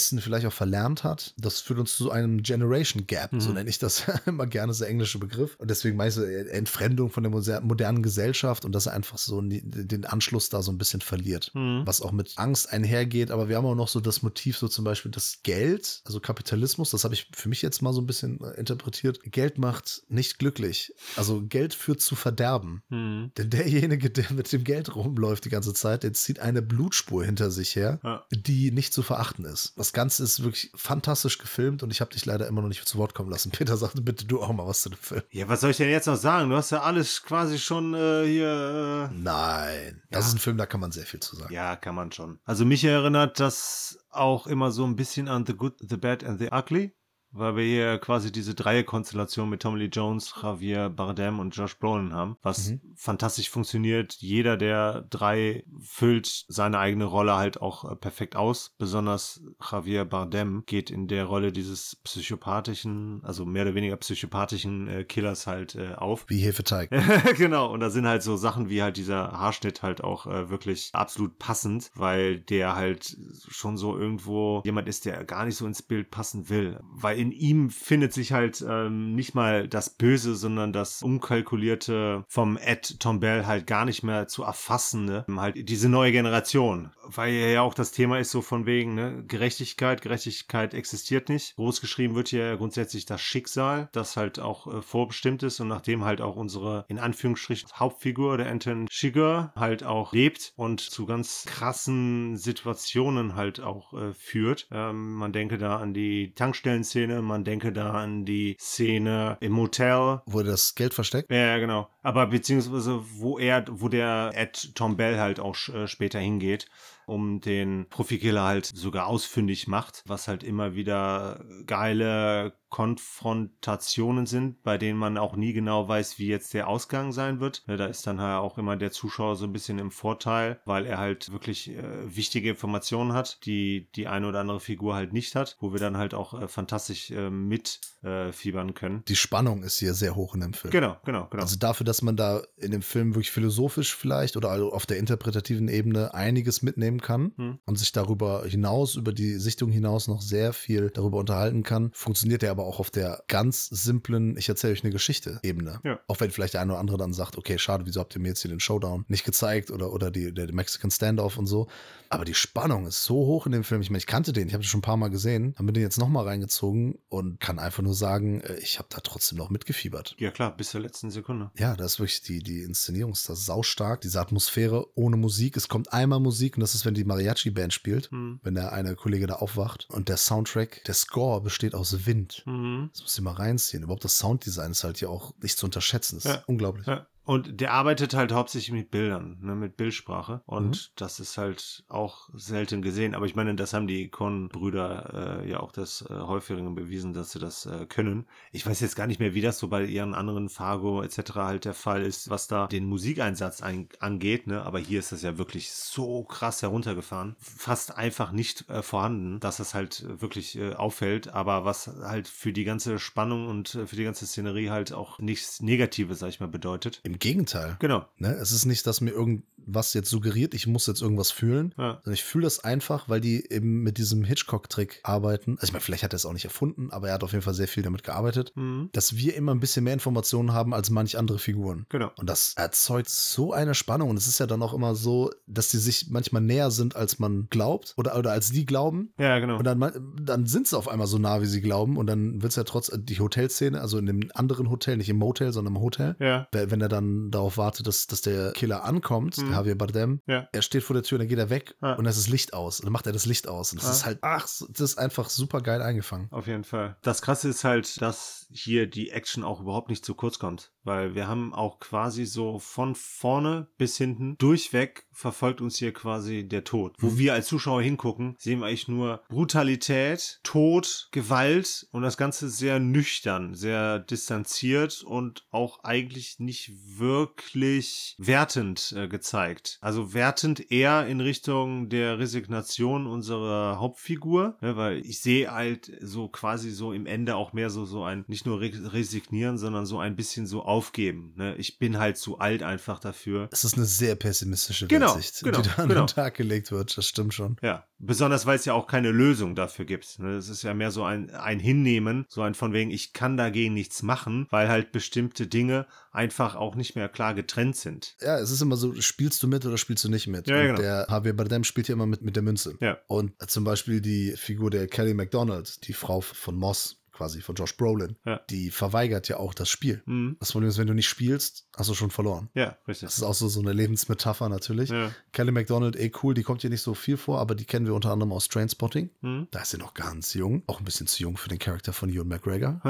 meisten vielleicht auch verlernt hat. Das führt uns zu einem Generation Gap, so Mhm. nenne ich das immer gerne, ist der englische Begriff. Und deswegen meist Entfremdung von der modernen Gesellschaft und dass er einfach so den Anschluss da so ein bisschen verliert. Mhm. Was auch mit Angst einhergeht, aber wir haben auch noch so das Motiv, so zum Beispiel das Geld, also Kapitalismus, das habe ich für mich jetzt mal so ein bisschen äh, interpretiert. Geld macht nicht glücklich. Also Geld führt zu Verderben. Mhm. Denn derjenige, der mit dem Geld rumläuft die ganze Zeit, der zieht eine Blutspur hinter sich her, Ja. die nicht zu verachten ist. Das Ganze ist wirklich fantastisch gefilmt und ich habe dich leider immer noch nicht zu Wort kommen lassen. Peter, sag bitte du auch mal was zu dem Film. Ja, was soll ich denn jetzt noch sagen? Du hast ja alles quasi schon äh, hier. Nein, das ist ein Film, da kann man sehr viel zu Äh, sagen. ja, kann man schon. Also mich erinnert das auch immer so ein bisschen an The Good, The Bad and The Ugly. Weil wir hier quasi diese Dreierkonstellation mit Tommy Lee Jones, Javier Bardem und Josh Brolin haben, was Mhm. fantastisch funktioniert. Jeder der drei füllt seine eigene Rolle halt auch äh, perfekt aus. Besonders Javier Bardem geht in der Rolle dieses psychopathischen, also mehr oder weniger psychopathischen äh, Killers halt äh, auf. Wie Hefeteig. genau, und da sind halt so Sachen wie halt dieser Haarschnitt halt auch äh, wirklich absolut passend, weil der halt schon so irgendwo jemand ist, der gar nicht so ins Bild passen will. Weil in ihm findet sich halt ähm, nicht mal das Böse, sondern das Unkalkulierte vom Ed Tom Bell halt gar nicht mehr zu erfassende. Halt diese neue Generation. Weil ja auch das Thema ist so von wegen, ne, Gerechtigkeit, Gerechtigkeit existiert nicht. Großgeschrieben wird hier grundsätzlich das Schicksal, das halt auch äh, vorbestimmt ist und nachdem halt auch unsere, in Anführungsstrichen, Hauptfigur, der Anton Chigurh, halt auch lebt und zu ganz krassen Situationen halt auch äh, führt. Ähm, man denke da an die Tankstellenszene, man denke da an die Szene im Motel, Wo das Geld versteckt. ja, ja, genau. Aber beziehungsweise, wo er, wo der Ed Tom Bell halt auch äh, später hingeht, um den Profikiller halt sogar ausfindig macht, was halt immer wieder geile Konfrontationen sind, bei denen man auch nie genau weiß, wie jetzt der Ausgang sein wird. Ne, Da ist dann halt auch immer der Zuschauer so ein bisschen im Vorteil, weil er halt wirklich äh, wichtige Informationen hat, die die eine oder andere Figur halt nicht hat, wo wir dann halt auch äh, fantastisch äh, mit äh, fiebern können. Die Spannung ist hier sehr hoch in dem Film. Genau, genau, genau. Also dafür, dass man da in dem Film wirklich philosophisch vielleicht oder also auf der interpretativen Ebene einiges mitnehmen kann Hm. und sich darüber hinaus, über die Sichtung hinaus noch sehr viel darüber unterhalten kann, funktioniert er aber auch auf der ganz simplen, ich erzähle euch eine Geschichte Ebene. Ja. Auch wenn vielleicht der eine oder andere dann sagt, okay, schade, wieso habt ihr mir jetzt hier den Showdown nicht gezeigt oder, oder die, der Mexican Standoff und so. Aber die Spannung ist so hoch in dem Film. Ich meine, ich kannte den, ich habe den schon ein paar Mal gesehen, habe den jetzt nochmal reingezogen und kann einfach nur sagen, äh, ich habe da trotzdem noch mitgefiebert. Ja klar, bis zur letzten Sekunde. Ja, da ist wirklich die, die Inszenierung ist da saustark, diese Atmosphäre ohne Musik. Es kommt einmal Musik und das ist, wenn die Mariachi-Band spielt, Hm. wenn der eine Kollege da aufwacht. Und der Soundtrack, der Score besteht aus Wind. Mhm. Das muss ich mal reinziehen. Überhaupt das Sounddesign ist halt hier auch nicht zu unterschätzen. Das ist Ja. unglaublich. Ja. Und der arbeitet halt hauptsächlich mit Bildern, ne, mit Bildsprache. Und Mhm. das ist halt auch selten gesehen. Aber ich meine, das haben die Coen-Brüder äh, ja auch das äh, häufigeren bewiesen, dass sie das äh, können. Ich weiß jetzt gar nicht mehr, wie das so bei ihren anderen Fargo etc. halt der Fall ist, was da den Musikeinsatz ein angeht. Ne? Aber hier ist das ja wirklich so krass heruntergefahren. Fast einfach nicht äh, vorhanden, dass das halt wirklich äh, auffällt. Aber was halt für die ganze Spannung und äh, für die ganze Szenerie halt auch nichts Negatives, sag ich mal, bedeutet. Im Gegenteil. Genau. Ne? Es ist nicht, dass mir irgendwas jetzt suggeriert, ich muss jetzt irgendwas fühlen, Ja. sondern ich fühle das einfach, weil die eben mit diesem Hitchcock-Trick arbeiten. Also ich meine, vielleicht hat er es auch nicht erfunden, aber er hat auf jeden Fall sehr viel damit gearbeitet, Mhm. dass wir immer ein bisschen mehr Informationen haben als manch andere Figuren. Genau. Und das erzeugt so eine Spannung. Und es ist ja dann auch immer so, dass die sich manchmal näher sind, als man glaubt oder, oder als die glauben. Ja, genau. Und dann, dann sind sie auf einmal so nah, wie sie glauben. Und dann wird es ja trotz die Hotelszene, also in dem anderen Hotel, nicht im Motel, sondern im Hotel. ja. Wenn er dann darauf wartet, dass, dass der Killer ankommt, Mhm. der Javier Bardem, Ja. er steht vor der Tür, dann geht er weg Ja. und dann ist das Licht aus. Und dann macht er das Licht aus. Und das Ja. ist halt, ach, das ist einfach super geil eingefangen. Auf jeden Fall. Das Krasse ist halt, dass hier die Action auch überhaupt nicht zu kurz kommt. Weil wir haben auch quasi so von vorne bis hinten durchweg verfolgt uns hier quasi der Tod. Wo Mhm. wir als Zuschauer hingucken, sehen wir eigentlich nur Brutalität, Tod, Gewalt und das Ganze sehr nüchtern, sehr distanziert und auch eigentlich nicht wirklich wertend äh, gezeigt. Also wertend eher in Richtung der Resignation unserer Hauptfigur, ne, weil ich sehe halt so quasi so im Ende auch mehr so so ein nicht nur re resignieren, sondern so ein bisschen so aufgeben. Ne? Ich bin halt zu alt einfach dafür. Es ist eine sehr pessimistische Genau, Weltsicht, genau, die da an genau. den Tag gelegt wird. Das stimmt schon. Ja, besonders weil es ja auch keine Lösung dafür gibt. Ne? Es ist ja mehr so ein, ein Hinnehmen, so ein von wegen, ich kann dagegen nichts machen, weil halt bestimmte Dinge einfach auch nicht mehr klar getrennt sind. Ja, es ist immer so, spielst du mit oder spielst du nicht mit? Ja, genau. der Javier Bardem spielt ja immer mit, mit der Münze. Ja. Und zum Beispiel die Figur der Kelly MacDonald, die Frau von Moss, quasi von Josh Brolin, Ja. die verweigert ja auch das Spiel. Mhm. Das Problem ist, wenn du nicht spielst, hast du schon verloren. Ja, richtig. Das ist auch so, so eine Lebensmetapher natürlich. Ja. Kelly MacDonald, eh cool, die kommt hier nicht so viel vor, aber die kennen wir unter anderem aus Trainspotting. Mhm. Da ist sie noch ganz jung, auch ein bisschen zu jung für den Charakter von Ewan McGregor.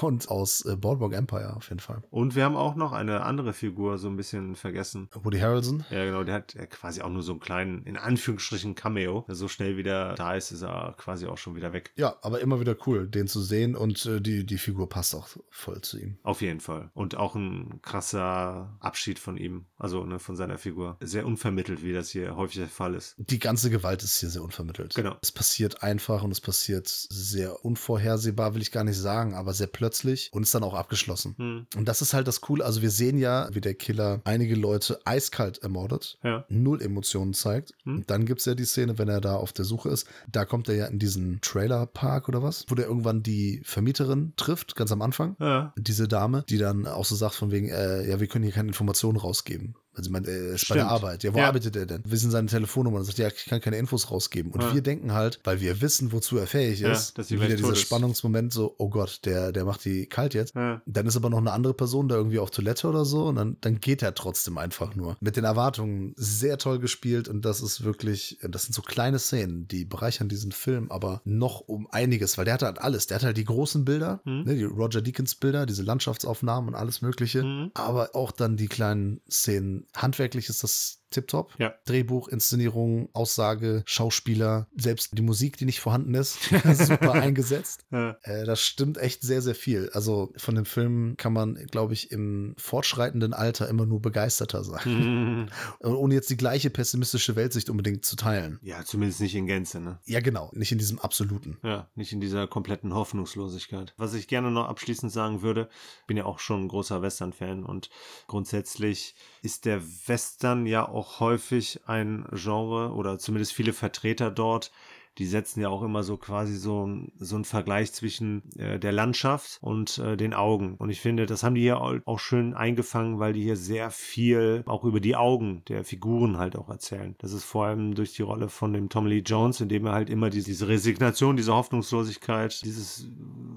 Und aus äh, Boardwalk Empire auf jeden Fall. Und wir haben auch noch eine andere Figur so ein bisschen vergessen. Woody Harrelson. Ja, genau, der hat ja quasi auch nur so einen kleinen, in Anführungsstrichen, Cameo. So schnell wieder da ist, ist er quasi auch schon wieder weg. Ja, aber immer wieder cool, den zu sehen und äh, die, die Figur passt auch voll zu ihm. Auf jeden Fall. Und auch ein krasser Abschied von ihm, also ne, von seiner Figur. Sehr unvermittelt, wie das hier häufig der Fall ist. Die ganze Gewalt ist hier sehr unvermittelt. Genau. Es passiert einfach und es passiert sehr unvorhersehbar, will ich gar nicht sagen, aber sehr plötzlich und ist dann auch abgeschlossen. Hm. Und das ist halt das Coole. Also wir sehen ja, wie der Killer einige Leute eiskalt ermordet, Ja. null Emotionen zeigt. Hm. Und dann gibt es ja die Szene, wenn er da auf der Suche ist. Da kommt er ja in diesen Trailerpark oder was, wo der irgendwann die Vermieterin trifft, ganz am Anfang. Ja. Diese Dame, die dann auch so sagt von wegen, äh, ja, wir können hier keine Informationen rausgeben. Also man äh, ist bei der Stimmt. Arbeit. Ja, wo Ja. arbeitet er denn? Wir sind seine Telefonnummer. Und sagt, ja, ich kann keine Infos rausgeben. Und Ja. wir denken halt, weil wir wissen, wozu er fähig Ja, ist, sie wieder dieser. Spannungsmoment so, oh Gott, der, der macht die kalt jetzt. Ja. Dann ist aber noch eine andere Person da irgendwie auf Toilette oder so und dann, dann geht er trotzdem einfach nur. Mit den Erwartungen sehr toll gespielt und das ist wirklich, das sind so kleine Szenen, die bereichern diesen Film, aber noch um einiges, weil der hat halt alles. Der hat halt die großen Bilder, Mhm. ne, die Roger Deakins Bilder, diese Landschaftsaufnahmen und alles Mögliche, Mhm. aber auch dann die kleinen Szenen. Handwerklich ist das tipptopp. Ja. Drehbuch, Inszenierung, Aussage, Schauspieler, selbst die Musik, die nicht vorhanden ist, super eingesetzt. Ja. Äh, das stimmt echt sehr, sehr viel. Also von dem Film kann man, glaube ich, im fortschreitenden Alter immer nur begeisterter sein. Mhm. Ohne jetzt die gleiche pessimistische Weltsicht unbedingt zu teilen. ja, zumindest nicht in Gänze, ne? Ja, genau. Nicht in diesem absoluten. Ja, nicht in dieser kompletten Hoffnungslosigkeit. Was ich gerne noch abschließend sagen würde, bin ja auch schon ein großer Western-Fan und grundsätzlich ist der Western ja auch häufig ein Genre oder zumindest viele Vertreter dort, die setzen ja auch immer so quasi so, so einen Vergleich zwischen äh, der Landschaft und äh, den Augen. Und ich finde, das haben die hier au- auch schön eingefangen, weil die hier sehr viel auch über die Augen der Figuren halt auch erzählen. Das ist vor allem durch die Rolle von dem Tom Lee Jones, in dem wir halt immer diese, diese Resignation, diese Hoffnungslosigkeit, dieses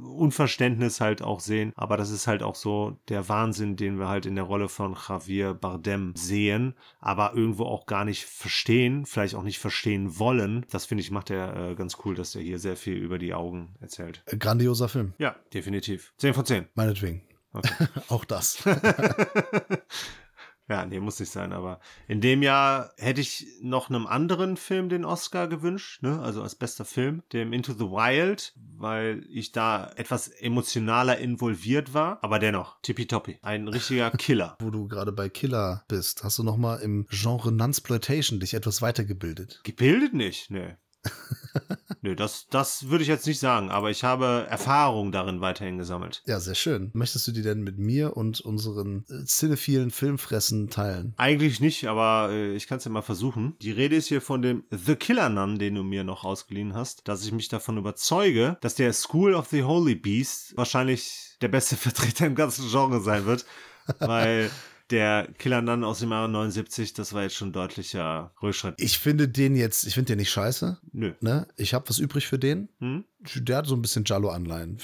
Unverständnis halt auch sehen. Aber das ist halt auch so der Wahnsinn, den wir halt in der Rolle von Javier Bardem sehen, aber irgendwo auch gar nicht verstehen, vielleicht auch nicht verstehen wollen. Das finde ich macht äh, ganz cool, dass er hier sehr viel über die Augen erzählt. Äh, Grandioser Film. Ja, definitiv. 10 von 10. Meinetwegen. Okay. Auch das. Ja, nee, muss nicht sein, aber in dem Jahr hätte ich noch einem anderen Film den Oscar gewünscht, ne? also als bester Film, dem Into the Wild, weil ich da etwas emotionaler involviert war, aber dennoch, tippitoppi, ein richtiger Killer. Wo du gerade bei Killer bist, hast du noch mal im Genre Nunsploitation dich etwas weitergebildet. Gebildet nicht, nee. Nö, das, das würde ich jetzt nicht sagen, aber ich habe Erfahrung darin weiterhin gesammelt. Ja, sehr schön. Möchtest du die denn mit mir und unseren äh, cinephilen Filmfressen teilen? Eigentlich nicht, aber äh, ich kann es ja mal versuchen. Die Rede ist hier von dem The Killer Nun, den du mir noch ausgeliehen hast, dass ich mich davon überzeuge, dass der School of the Holy Beast wahrscheinlich der beste Vertreter im ganzen Genre sein wird, weil der Killer Nun aus dem Jahre 79, das war jetzt schon deutlicher Rückschritt. Ich finde den jetzt, ich finde den nicht scheiße. Nö. Ne? Ich habe was übrig für den. Hm? Der hat so ein bisschen Jallo-Anleihen.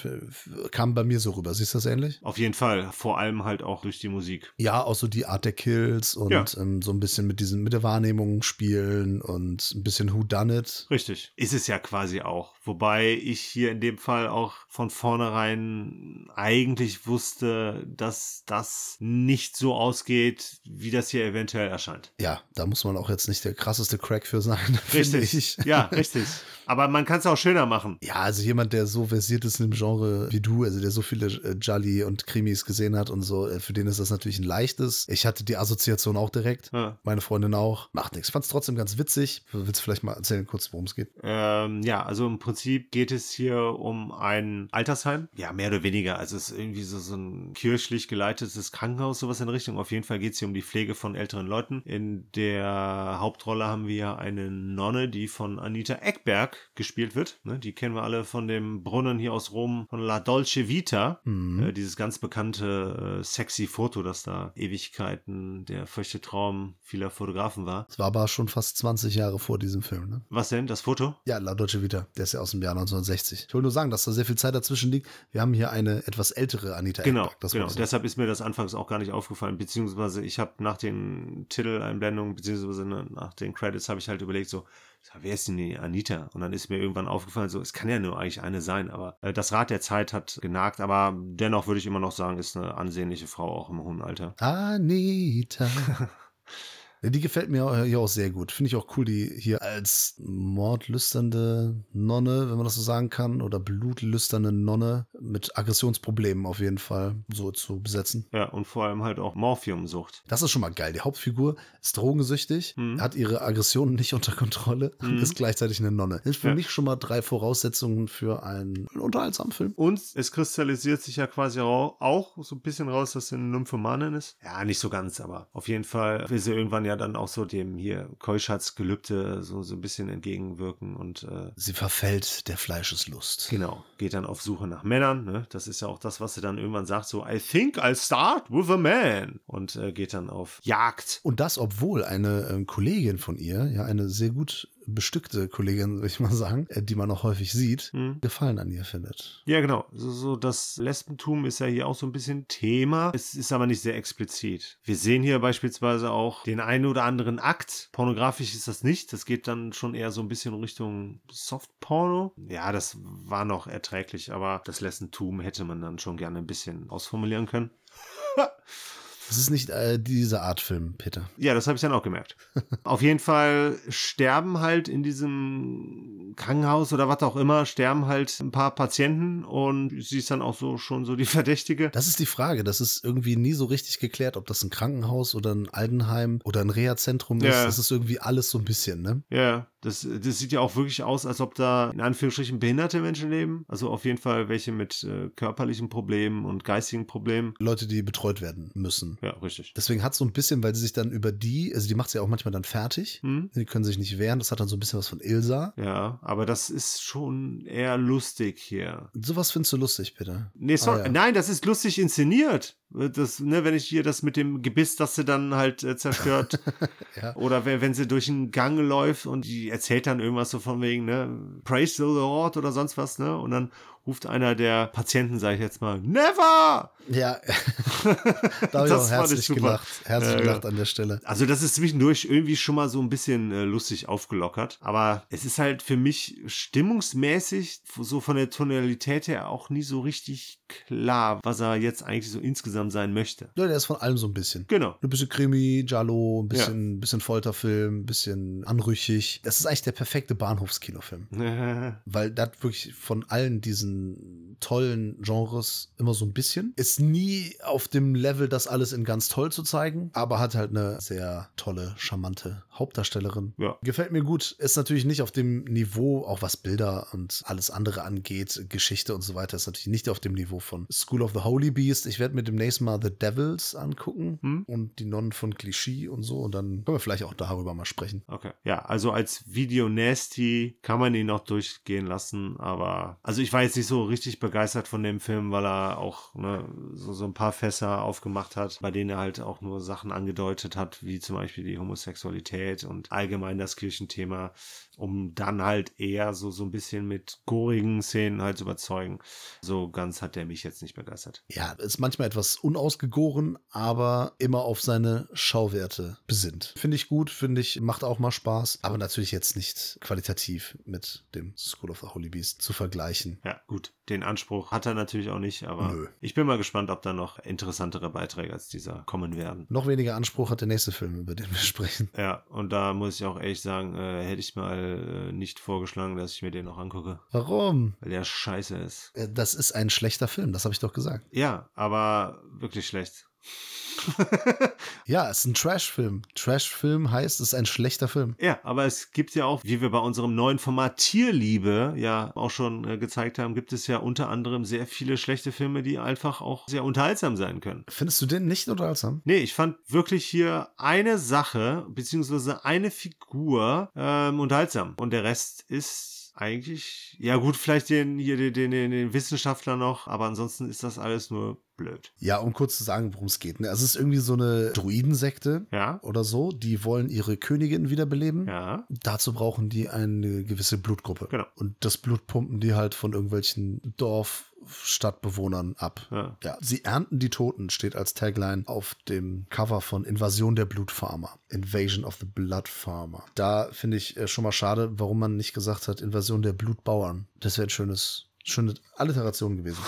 Kam bei mir so rüber. Siehst du das ähnlich? Auf jeden Fall, vor allem halt auch durch die Musik. Ja, auch so die Art der Kills und Ja. ähm, so ein bisschen mit diesen, mit der Wahrnehmung spielen und ein bisschen Who Done It. Richtig. Ist es ja quasi auch. Wobei ich hier in dem Fall auch von vornherein eigentlich wusste, dass das nicht so ausgeht, wie das hier eventuell erscheint. Ja, da muss man auch jetzt nicht der krasseste Crack für sein, Richtig. ich. Ja, richtig. Aber man kann es auch schöner machen. Ja, also jemand, der so versiert ist in dem Genre wie du, also der so viele äh, Jolly und Krimis gesehen hat und so, äh, für den ist das natürlich ein leichtes. Ich hatte die Assoziation auch direkt. Ja. Meine Freundin auch. Macht nichts. Fand es trotzdem ganz witzig. Willst du vielleicht mal erzählen kurz, worum es geht? Ähm, ja, also im Prinzip geht es hier um ein Altersheim. Ja, mehr oder weniger. Also es ist irgendwie so, so ein kirchlich geleitetes Krankenhaus, sowas in Richtung. Auf jeden Fall geht es hier um die Pflege von älteren Leuten. In der Hauptrolle haben wir eine Nonne, die von Anita Eckberg gespielt wird. Ne, die kennen wir alle von dem Brunnen hier aus Rom, von La Dolce Vita. Mhm. Äh, dieses ganz bekannte äh, sexy Foto, das da Ewigkeiten der feuchte Traum vieler Fotografen war. Es war aber schon fast 20 Jahre vor diesem Film, ne? Was denn? Das Foto? Ja, La Dolce Vita, der ist ja aus dem Jahr 1960. Ich will nur sagen, dass da sehr viel Zeit dazwischen liegt. Wir haben hier eine etwas ältere Anita Genau, genau. wollte. Deshalb ist mir das anfangs auch gar nicht aufgefallen, beziehungsweise ich habe nach den Titeleinblendungen, beziehungsweise nach den Credits habe ich halt überlegt, so, wer ist denn die Anita? Und dann ist mir irgendwann aufgefallen, so, es kann ja nur eigentlich eine sein, aber äh, das Rad der Zeit hat genagt, aber dennoch würde ich immer noch sagen, ist eine ansehnliche Frau auch im hohen Alter. Anita. Die gefällt mir hier auch sehr gut. Finde ich auch cool, die hier als mordlüsternde Nonne, wenn man das so sagen kann, oder blutlüsternde Nonne mit Aggressionsproblemen auf jeden Fall so zu besetzen. Ja, und vor allem halt auch Morphiumsucht. Das ist schon mal geil. Die Hauptfigur ist drogensüchtig, Mhm. hat ihre Aggressionen nicht unter Kontrolle und Mhm. ist gleichzeitig eine Nonne. Das ist für Ja. mich schon mal drei Voraussetzungen für einen unterhaltsamen Film. Und es kristallisiert sich ja quasi auch, auch so ein bisschen raus, dass sie eine Nymphomanin ist. Ja, nicht so ganz, aber auf jeden Fall will sie irgendwann ja dann auch so dem hier Keuschheitsgelübde so, so ein bisschen entgegenwirken und äh, Sie verfällt der Fleischeslust. Genau, geht dann auf Suche nach Männern. Ne? Das ist ja auch das, was sie dann irgendwann sagt, so I think I'll start with a man. Und äh, geht dann auf Jagd. Und das, obwohl eine ähm, Kollegin von ihr, ja, eine sehr gut bestückte Kollegin, würde ich mal sagen, äh, die man auch häufig sieht, Hm. Gefallen an ihr findet. Ja, genau. So, so das Lesbentum ist ja hier auch so ein bisschen Thema. Es ist aber nicht sehr explizit. Wir sehen hier beispielsweise auch den einen oder anderen Akt. Pornografisch ist das nicht. Das geht dann schon eher so ein bisschen Richtung Softporno. Ja, das war noch erträglich, aber das Lesbentum hätte man dann schon gerne ein bisschen ausformulieren können. Es ist nicht äh, diese Art Film, Peter. Ja, das habe ich dann auch gemerkt. Auf jeden Fall sterben halt in diesem Krankenhaus oder was auch immer, sterben halt ein paar Patienten und sie ist dann auch so schon so die Verdächtige. Das ist die Frage. Das ist irgendwie nie so richtig geklärt, ob das ein Krankenhaus oder ein Altenheim oder ein Reha-Zentrum ist. Ja. Das ist irgendwie alles so ein bisschen, ne? Ja, das, das sieht ja auch wirklich aus, als ob da in Anführungsstrichen behinderte Menschen leben. Also auf jeden Fall welche mit äh, körperlichen Problemen und geistigen Problemen. Leute, die betreut werden müssen. Ja, richtig. Deswegen hat so ein bisschen, weil sie sich dann über die, also die macht sie ja auch manchmal dann fertig. Hm? Die können sich nicht wehren. Das hat dann so ein bisschen was von Ilsa. Ja, aber das ist schon eher lustig hier. Sowas findest du lustig, Peter. Nee, sorry. Ah, ja. Nein, das ist lustig inszeniert. Das, ne, wenn ich hier das mit dem Gebiss, das sie dann halt äh, zerstört. Ja. Oder wenn, wenn sie durch einen Gang läuft und die erzählt dann irgendwas so von wegen, ne, Praise the Lord oder sonst was, ne? Und dann ruft einer der Patienten, sage ich jetzt mal, Never! Ja, da habe ich auch herzlich gelacht. Herzlich ja. gelacht an der Stelle. Also das ist zwischendurch irgendwie schon mal so ein bisschen äh, lustig aufgelockert. Aber es ist halt für mich stimmungsmäßig, so von der Tonalität her auch nie so richtig klar, was er jetzt eigentlich so insgesamt sein möchte. Ja, der ist von allem so ein bisschen. Genau. Ein bisschen Krimi, Giallo, ein bisschen, bisschen Folterfilm, ein bisschen anrüchig. Das ist eigentlich der perfekte Bahnhofskinofilm. Weil das wirklich von allen diesen tollen Genres immer so ein bisschen. Ist nie auf dem Level, das alles in ganz toll zu zeigen, aber hat halt eine sehr tolle, charmante Hauptdarstellerin. Ja. Gefällt mir gut. Ist natürlich nicht auf dem Niveau, auch was Bilder und alles andere angeht, Geschichte und so weiter, ist natürlich nicht auf dem Niveau von School of the Holy Beast. Ich werde mir demnächst mal The Devils angucken Hm? und die Nonnen von Clichy und so und dann können wir vielleicht auch darüber mal sprechen. Okay. Ja, also als Video Nasty kann man ihn noch durchgehen lassen, aber also ich war jetzt nicht so richtig begeistert von dem Film, weil er auch ne, so, so ein paar Fässer aufgemacht hat, bei denen er halt auch nur Sachen angedeutet hat, wie zum Beispiel die Homosexualität und allgemein das Kirchenthema, um dann halt eher so, so ein bisschen mit gorigen Szenen halt zu überzeugen. So ganz hat der mich jetzt nicht begeistert. Ja, ist manchmal etwas unausgegoren, aber immer auf seine Schauwerte besinnt. Finde ich gut, finde ich, macht auch mal Spaß, aber natürlich jetzt nicht qualitativ mit dem School of the Holy Beast zu vergleichen. Ja, gut. Den Anspruch hat er natürlich auch nicht, aber Nö. ich bin mal gespannt, ob da noch interessantere Beiträge als dieser kommen werden. Noch weniger Anspruch hat der nächste Film, über den wir sprechen. Ja, und da muss ich auch ehrlich sagen, äh, hätte ich mal äh, nicht vorgeschlagen, dass ich mir den noch angucke, Warum? weil der scheiße ist. Äh, Das ist ein schlechter Film, das habe ich doch gesagt. Ja, aber wirklich schlecht. Ja, es ist ein Trash-Film. Trash-Film heißt, es ist ein schlechter Film. Ja, aber es gibt ja auch, wie wir bei unserem neuen Format Tierliebe ja auch schon äh, gezeigt haben, gibt es ja unter anderem sehr viele schlechte Filme, die einfach auch sehr unterhaltsam sein können. Findest du den nicht unterhaltsam? Nee, ich fand wirklich hier eine Sache, beziehungsweise eine Figur ähm, unterhaltsam. Und der Rest ist eigentlich, ja gut, vielleicht den hier den, den, den, den Wissenschaftler noch, aber ansonsten ist das alles nur blöd. Ja, um kurz zu sagen, worum es geht. Ne? Also es ist irgendwie so eine Druidensekte Ja? oder so. Die wollen ihre Königin wiederbeleben. Ja? Dazu brauchen die eine gewisse Blutgruppe. Genau. Und das Blut pumpen die halt von irgendwelchen Dorf, Stadtbewohnern ab. Ja. Ja, sie ernten die Toten, steht als Tagline auf dem Cover von Invasion der Blutfarmer. Invasion of the Blood Farmer. Da finde ich äh, schon mal schade, warum man nicht gesagt hat, Invasion der Blutbauern. Das wäre ein schönes, schöne Alliteration gewesen.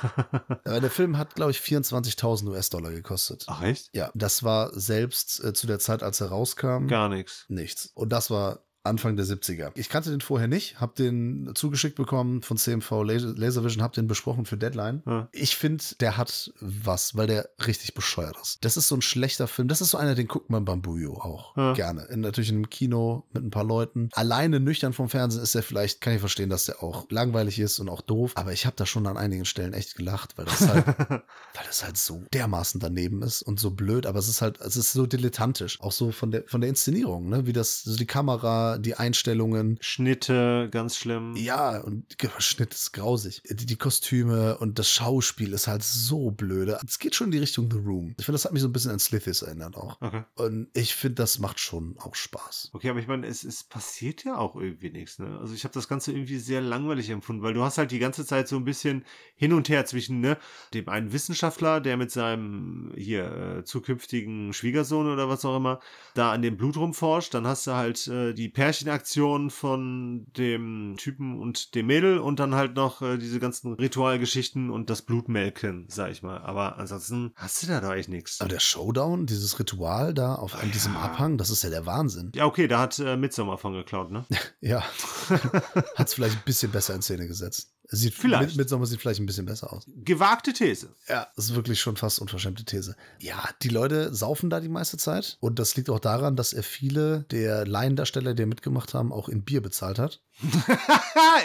Aber der Film hat, glaube ich, 24.000 US-Dollar gekostet. Ach echt? Ja, das war selbst äh, zu der Zeit, als er rauskam, Gar nichts. nichts. Und das war Anfang der 70er. Ich kannte den vorher nicht, habe den zugeschickt bekommen von CMV Laser- Laservision, habe den besprochen für Deadline. Ja. Ich finde, der hat was, weil der richtig bescheuert ist. Das ist so ein schlechter Film. Das ist so einer, den guckt man beim Bujo auch Ja. gerne. In, natürlich in einem Kino mit ein paar Leuten. Alleine nüchtern vom Fernsehen ist der vielleicht, kann ich verstehen, dass der auch langweilig ist und auch doof. Aber ich habe da schon an einigen Stellen echt gelacht, weil das halt weil das halt so dermaßen daneben ist und so blöd, aber es ist halt, es ist so dilettantisch, auch so von der von der Inszenierung, ne, wie das, so die Kamera, die Einstellungen, Schnitte, ganz schlimm. ja, und Schnitt ist grausig. Die, die Kostüme und das Schauspiel ist halt so blöde. Es geht schon in die Richtung The Room. Ich finde, das hat mich so ein bisschen an Slithis erinnert auch. Okay. Und ich finde, das macht schon auch Spaß. Okay, aber ich meine, es, es passiert ja auch irgendwie nichts, ne? Also ich habe das Ganze irgendwie sehr langweilig empfunden, weil du hast halt die ganze Zeit so ein bisschen hin und her zwischen, ne, dem einen Wissenschaftler, der mit seinem hier äh, zukünftigen Schwiegersohn oder was auch immer da an dem Blut rumforscht, dann hast du halt äh, die Pärchenaktion von dem Typen und dem Mädel und dann halt noch äh, diese ganzen Ritualgeschichten und das Blutmelken, sag ich mal. Aber ansonsten hast du da doch eigentlich nichts. Aber der Showdown, dieses Ritual da auf an diesem Ja. Abhang, das ist ja der Wahnsinn. Ja, okay, da hat äh, Midsommar von geklaut, ne? Ja. Hat es vielleicht ein bisschen besser in Szene gesetzt. Es Sieht Vielleicht. Mit, Midsommar sieht vielleicht ein bisschen besser aus. Gewagte These. Ja, das ist wirklich schon fast unverschämte These. Ja, die Leute saufen da die meiste Zeit. Und das liegt auch daran, dass er viele der Laiendarsteller, die mitgemacht haben, auch in Bier bezahlt hat.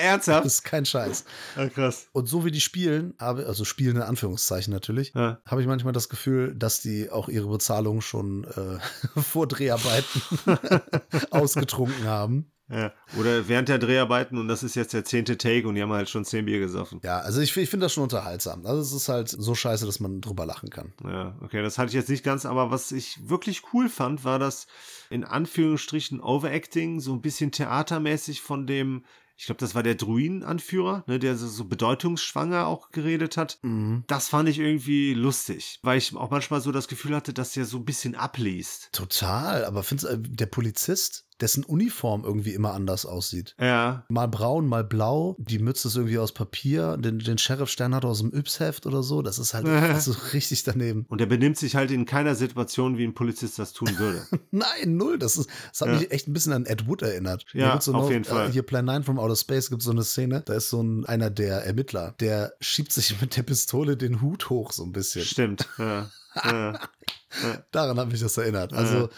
Ernsthaft? Das ist kein Scheiß. Ja, krass. Und so wie die spielen, also spielen in Anführungszeichen natürlich, Ja. habe ich manchmal das Gefühl, dass die auch ihre Bezahlung schon äh, vor Dreharbeiten ausgetrunken haben. Ja. Oder während der Dreharbeiten und das ist jetzt der zehnte Take und die haben halt schon zehn Bier gesoffen. Ja, also ich, ich finde das schon unterhaltsam. Also es ist halt so scheiße, dass man drüber lachen kann. Ja, okay, das hatte ich jetzt nicht ganz, aber was ich wirklich cool fand, war das in Anführungsstrichen Overacting, so ein bisschen theatermäßig von dem, ich glaube, das war der Druiden-Anführer, ne, der so, so bedeutungsschwanger auch geredet hat. Mhm. Das fand ich irgendwie lustig, weil ich auch manchmal so das Gefühl hatte, dass der so ein bisschen abliest. Total, aber findest du, äh, der Polizist, dessen Uniform irgendwie immer anders aussieht. Ja, Mal braun, mal blau. Die Mütze ist irgendwie aus Papier. Den, den Sheriff-Stern hat er aus dem Yps-Heft oder so. Das ist halt so richtig daneben. und er benimmt sich halt in keiner Situation, wie ein Polizist das tun würde. Nein, null. Das, ist, das hat Ja. mich echt ein bisschen an Ed Wood erinnert. Ja, so auf noch, jeden Fall. Äh, hier Plan 9 from Outer Space gibt es so eine Szene. Da ist so ein, einer der Ermittler, der schiebt sich mit der Pistole den Hut hoch so ein bisschen. Stimmt. Ja, Daran hat mich das erinnert. Also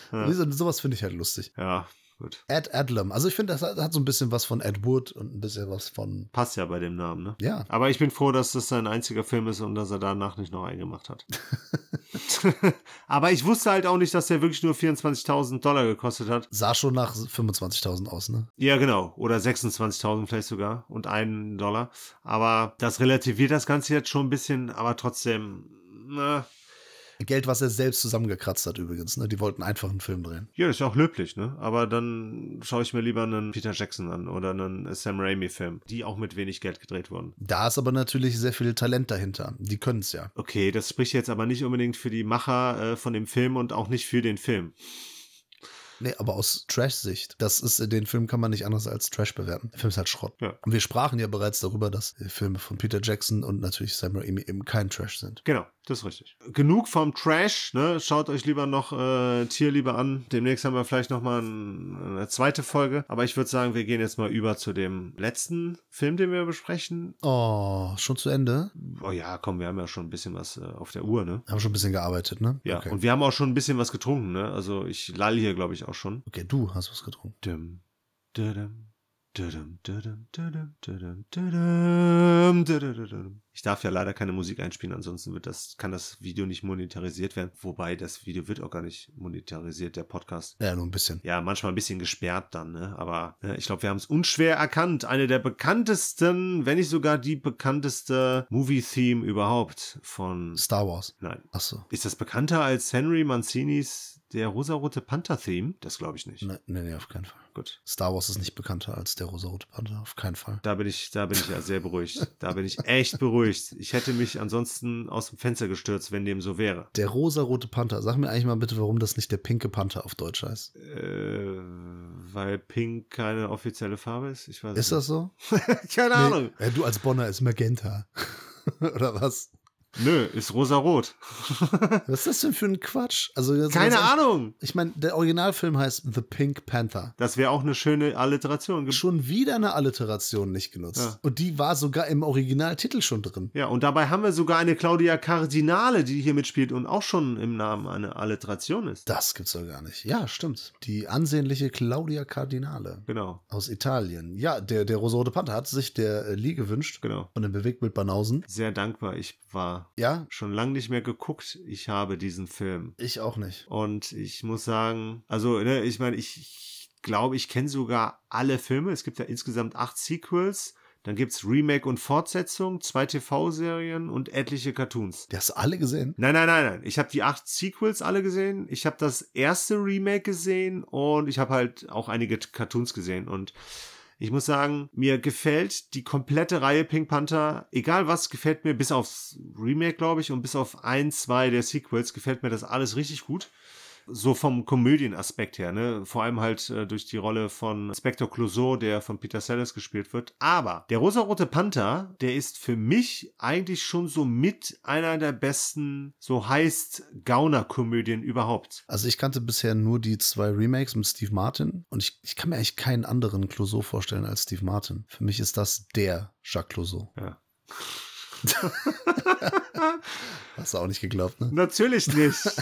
sowas finde ich halt lustig. ja gut. Ed Adlam. Also ich finde, das hat, hat so ein bisschen was von Ed Wood und ein bisschen was von. Passt ja bei dem Namen, ne? Ja. Aber ich bin froh, dass das sein einziger Film ist und dass er danach nicht noch eingemacht hat. Aber ich wusste halt auch nicht, dass der wirklich nur 24.000 Dollar gekostet hat. Sah schon nach 25.000 aus, ne? Ja, genau. Oder 26.000 vielleicht sogar. Und einen Dollar. Aber das relativiert das Ganze jetzt schon ein bisschen. Aber trotzdem, na, Geld, was er selbst zusammengekratzt hat übrigens, ne? Die wollten einfach einen Film drehen. ja, das ist ja auch löblich, ne? Aber dann schaue ich mir lieber einen Peter Jackson an oder einen Sam Raimi-Film, die auch mit wenig Geld gedreht wurden. Da ist aber natürlich sehr viel Talent dahinter. Die können es ja. Okay, das spricht jetzt aber nicht unbedingt für die Macher äh, von dem Film und auch nicht für den Film. Nee, aber aus Trash-Sicht. Das ist, den Film kann man nicht anders als Trash bewerten. Der Film ist halt Schrott. Ja. Und wir sprachen ja bereits darüber, dass die Filme von Peter Jackson und natürlich Sam Raimi eben kein Trash sind. Genau, das ist richtig. Genug vom Trash, ne? Schaut euch lieber noch äh, Tierliebe an. Demnächst haben wir vielleicht noch mal ein, eine zweite Folge. Aber ich würde sagen, wir gehen jetzt mal über zu dem letzten Film, den wir besprechen. Oh, schon zu Ende? Oh ja, komm, wir haben ja schon ein bisschen was äh, auf der Uhr, ne? Haben schon ein bisschen gearbeitet, ne? Ja, Okay, und wir haben auch schon ein bisschen was getrunken, ne? Also ich lall hier, glaube ich, auch schon. okay du hast was getrunken. Dum, dudum, dudum, Ich darf ja leider keine Musik einspielen, ansonsten wird das, kann das Video nicht monetarisiert werden. Wobei das Video wird auch gar nicht monetarisiert, der Podcast. Ja, nur ein bisschen. Ja, manchmal ein bisschen gesperrt dann, ne? Aber ne, ich glaube, wir haben es unschwer erkannt. Eine der bekanntesten, wenn nicht sogar die bekannteste Movie-Theme überhaupt von. Star Wars. Nein. Ach so. Ist das bekannter als Henry Mancinis der rosarote Panther-Theme? Das glaube ich nicht. Nee, nee, nee, auf keinen Fall. Gut. Star Wars ist nicht bekannter als der rosarote Panther. Auf keinen Fall. Da bin ich, da bin ich ja sehr beruhigt. Da bin ich echt beruhigt. Ich hätte mich ansonsten aus dem Fenster gestürzt, wenn dem so wäre. Der rosarote Panther. Sag mir eigentlich mal bitte, warum das nicht der pinke Panther auf Deutsch heißt. Äh, weil Pink keine offizielle Farbe ist? Ich weiß Ist das so? nicht. Keine Ahnung. Nee, äh, du als Bonner ist Magenta. Oder was? Nö, ist rosarot. Was ist das denn für ein Quatsch? Also Keine Ahnung. Ich meine, der Originalfilm heißt The Pink Panther. Das wäre auch eine schöne Alliteration. Schon wieder eine Alliteration nicht genutzt. Ja. Und die war sogar im Originaltitel schon drin. Ja, und dabei haben wir sogar eine Claudia Cardinale, die hier mitspielt und auch schon im Namen eine Alliteration ist. Das gibt's doch gar nicht. Ja, stimmt. Die ansehnliche Claudia Cardinale Genau, aus Italien. Ja, der, der rosarote Panther hat sich der äh, Lee gewünscht. genau. Von dem Bewegtbild Banausen. Sehr dankbar. Ich war Ja, schon lange nicht mehr geguckt. Ich habe diesen Film. ich auch nicht. Und ich muss sagen, also, ne, ich meine, ich, ich glaube, ich kenne sogar alle Filme. Es gibt ja insgesamt acht Sequels. Dann gibt's Remake und Fortsetzung, zwei TV-Serien und etliche Cartoons. Die hast du alle gesehen? Nein, nein, nein, nein. Ich habe die acht Sequels alle gesehen. Ich habe das erste Remake gesehen und ich habe halt auch einige Cartoons gesehen. Und ich muss sagen, mir gefällt die komplette Reihe Pink Panther, egal was, gefällt mir, bis aufs Remake, glaube ich, und bis auf ein, zwei der Sequels, gefällt mir das alles richtig gut. So vom Komödienaspekt her, ne? Vor allem halt äh, durch die Rolle von Spector Clouseau, der von Peter Sellers gespielt wird. Aber der rosarote Panther, der ist für mich eigentlich schon so mit einer der besten, so heißt Gauner-Komödien überhaupt. Also ich kannte bisher nur die zwei Remakes mit Steve Martin und ich, ich kann mir eigentlich keinen anderen Clouseau vorstellen als Steve Martin. Für mich ist das der Jacques Clouseau. Ja. Hast du auch nicht geglaubt, ne? Natürlich nicht.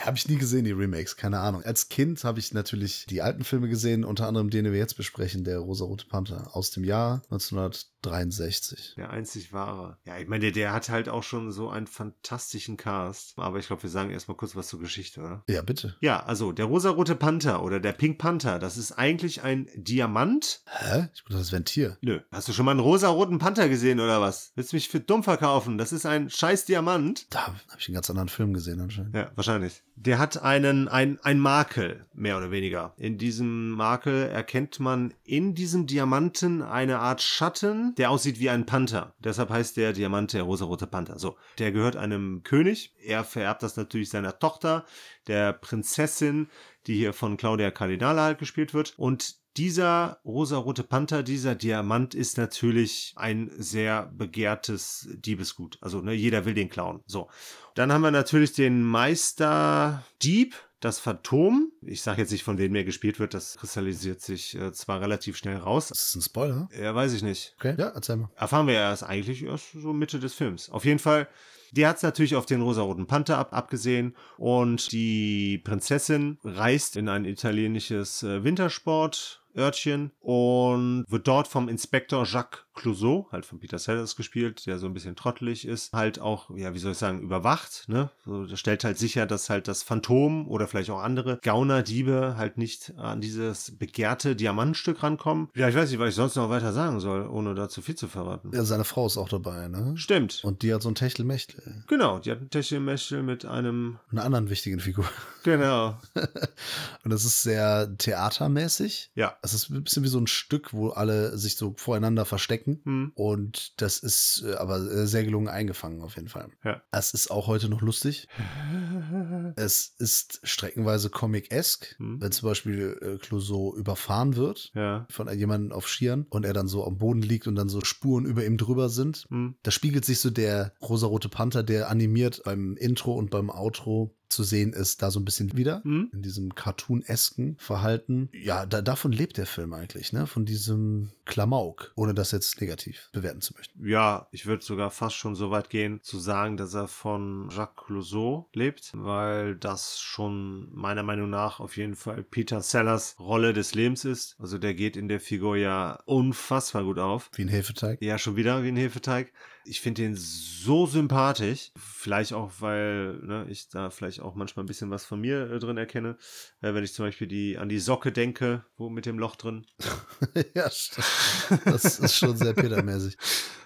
Habe ich nie gesehen, die Remakes, keine Ahnung. Als Kind habe ich natürlich die alten Filme gesehen, unter anderem den, den wir jetzt besprechen, der Rosarote Panther aus dem Jahr 1963. Der einzig wahre. Ja, ich meine, der, der hat halt auch schon so einen fantastischen Cast. Aber ich glaube, wir sagen erstmal kurz was zur Geschichte, oder? Ja, bitte. Ja, also der rosarote Panther oder der Pink Panther, das ist eigentlich ein Diamant. Hä? Ich dachte, das wäre ein Tier. Nö. Hast du schon mal einen rosaroten Panther gesehen oder was? Willst du mich für dumm verkaufen? Das ist ein scheiß Diamant. Da habe ich einen ganz anderen Film gesehen anscheinend. Ja, wahrscheinlich. Der hat einen, ein, ein Makel, mehr oder weniger. In diesem Makel erkennt man in diesem Diamanten eine Art Schatten, der aussieht wie ein Panther. Deshalb heißt der Diamant der rosarote Panther. So, der gehört einem König. Er vererbt das natürlich seiner Tochter, der Prinzessin, die hier von Claudia Cardinale halt gespielt wird. Und dieser rosarote Panther, dieser Diamant ist natürlich ein sehr begehrtes Diebesgut. Also ne, jeder will den klauen. So. Dann haben wir natürlich den Meister Dieb, das Phantom. Ich sage jetzt nicht, von wem er gespielt wird. Das kristallisiert sich äh, zwar relativ schnell raus. Ist das ein Spoiler? Ja, weiß ich nicht. Okay, ja, erzähl mal. Erfahren wir erst eigentlich erst so Mitte des Films. Auf jeden Fall, die hat es natürlich auf den rosaroten Panther ab, abgesehen und die Prinzessin reist in ein italienisches äh, Wintersport-Örtchen und wird dort vom Inspektor Jacques Clouseau, halt von Peter Sellers gespielt, der so ein bisschen trottelig ist, halt auch, ja, wie soll ich sagen, überwacht, ne? So, der stellt halt sicher, dass halt das Phantom oder vielleicht auch andere Gaunerdiebe halt nicht an dieses begehrte Diamantstück rankommen. Ja, ich weiß nicht, was ich sonst noch weiter sagen soll, ohne da zu viel zu verraten. Ja, seine Frau ist auch dabei, ne? Stimmt. Und die hat so ein Techtelmechtel. Genau, die hat ein Techtelmechtel mit einem, Einer anderen wichtigen Figur. genau, Und das ist sehr theatermäßig. ja, Es ist ein bisschen wie so ein Stück, wo alle sich so voreinander verstecken schicken. Hm. Und das ist äh, aber äh, sehr gelungen eingefangen auf jeden Fall. Ja. Es ist auch heute noch lustig. Es ist streckenweise Comic-esque, Hm. wenn zum Beispiel äh, Clouseau überfahren wird Ja. von jemandem auf Skiern und er dann so am Boden liegt und dann so Spuren über ihm drüber sind. Hm. Da spiegelt sich so der rosarote Panther, der animiert beim Intro und beim Outro zu sehen ist, da so ein bisschen wieder. Hm. In diesem cartoon-esken Verhalten. Ja, da, davon lebt der Film eigentlich, ne? Von diesem Klamauk, ohne das jetzt negativ bewerten zu möchten. Ja, ich würde sogar fast schon so weit gehen, zu sagen, dass er von Jacques Clouseau lebt, weil das schon meiner Meinung nach auf jeden Fall Peter Sellers Rolle des Lebens ist. Also der geht in der Figur ja unfassbar gut auf. Wie ein Hefeteig. Ja, schon wieder wie ein Hefeteig. Ich finde den so sympathisch. Vielleicht auch, weil ne, ich da vielleicht auch manchmal ein bisschen was von mir äh, drin erkenne. Äh, wenn ich zum Beispiel die, an die Socke denke, wo mit dem Loch drin. ja, stimmt. Das ist schon sehr Peter-mäßig.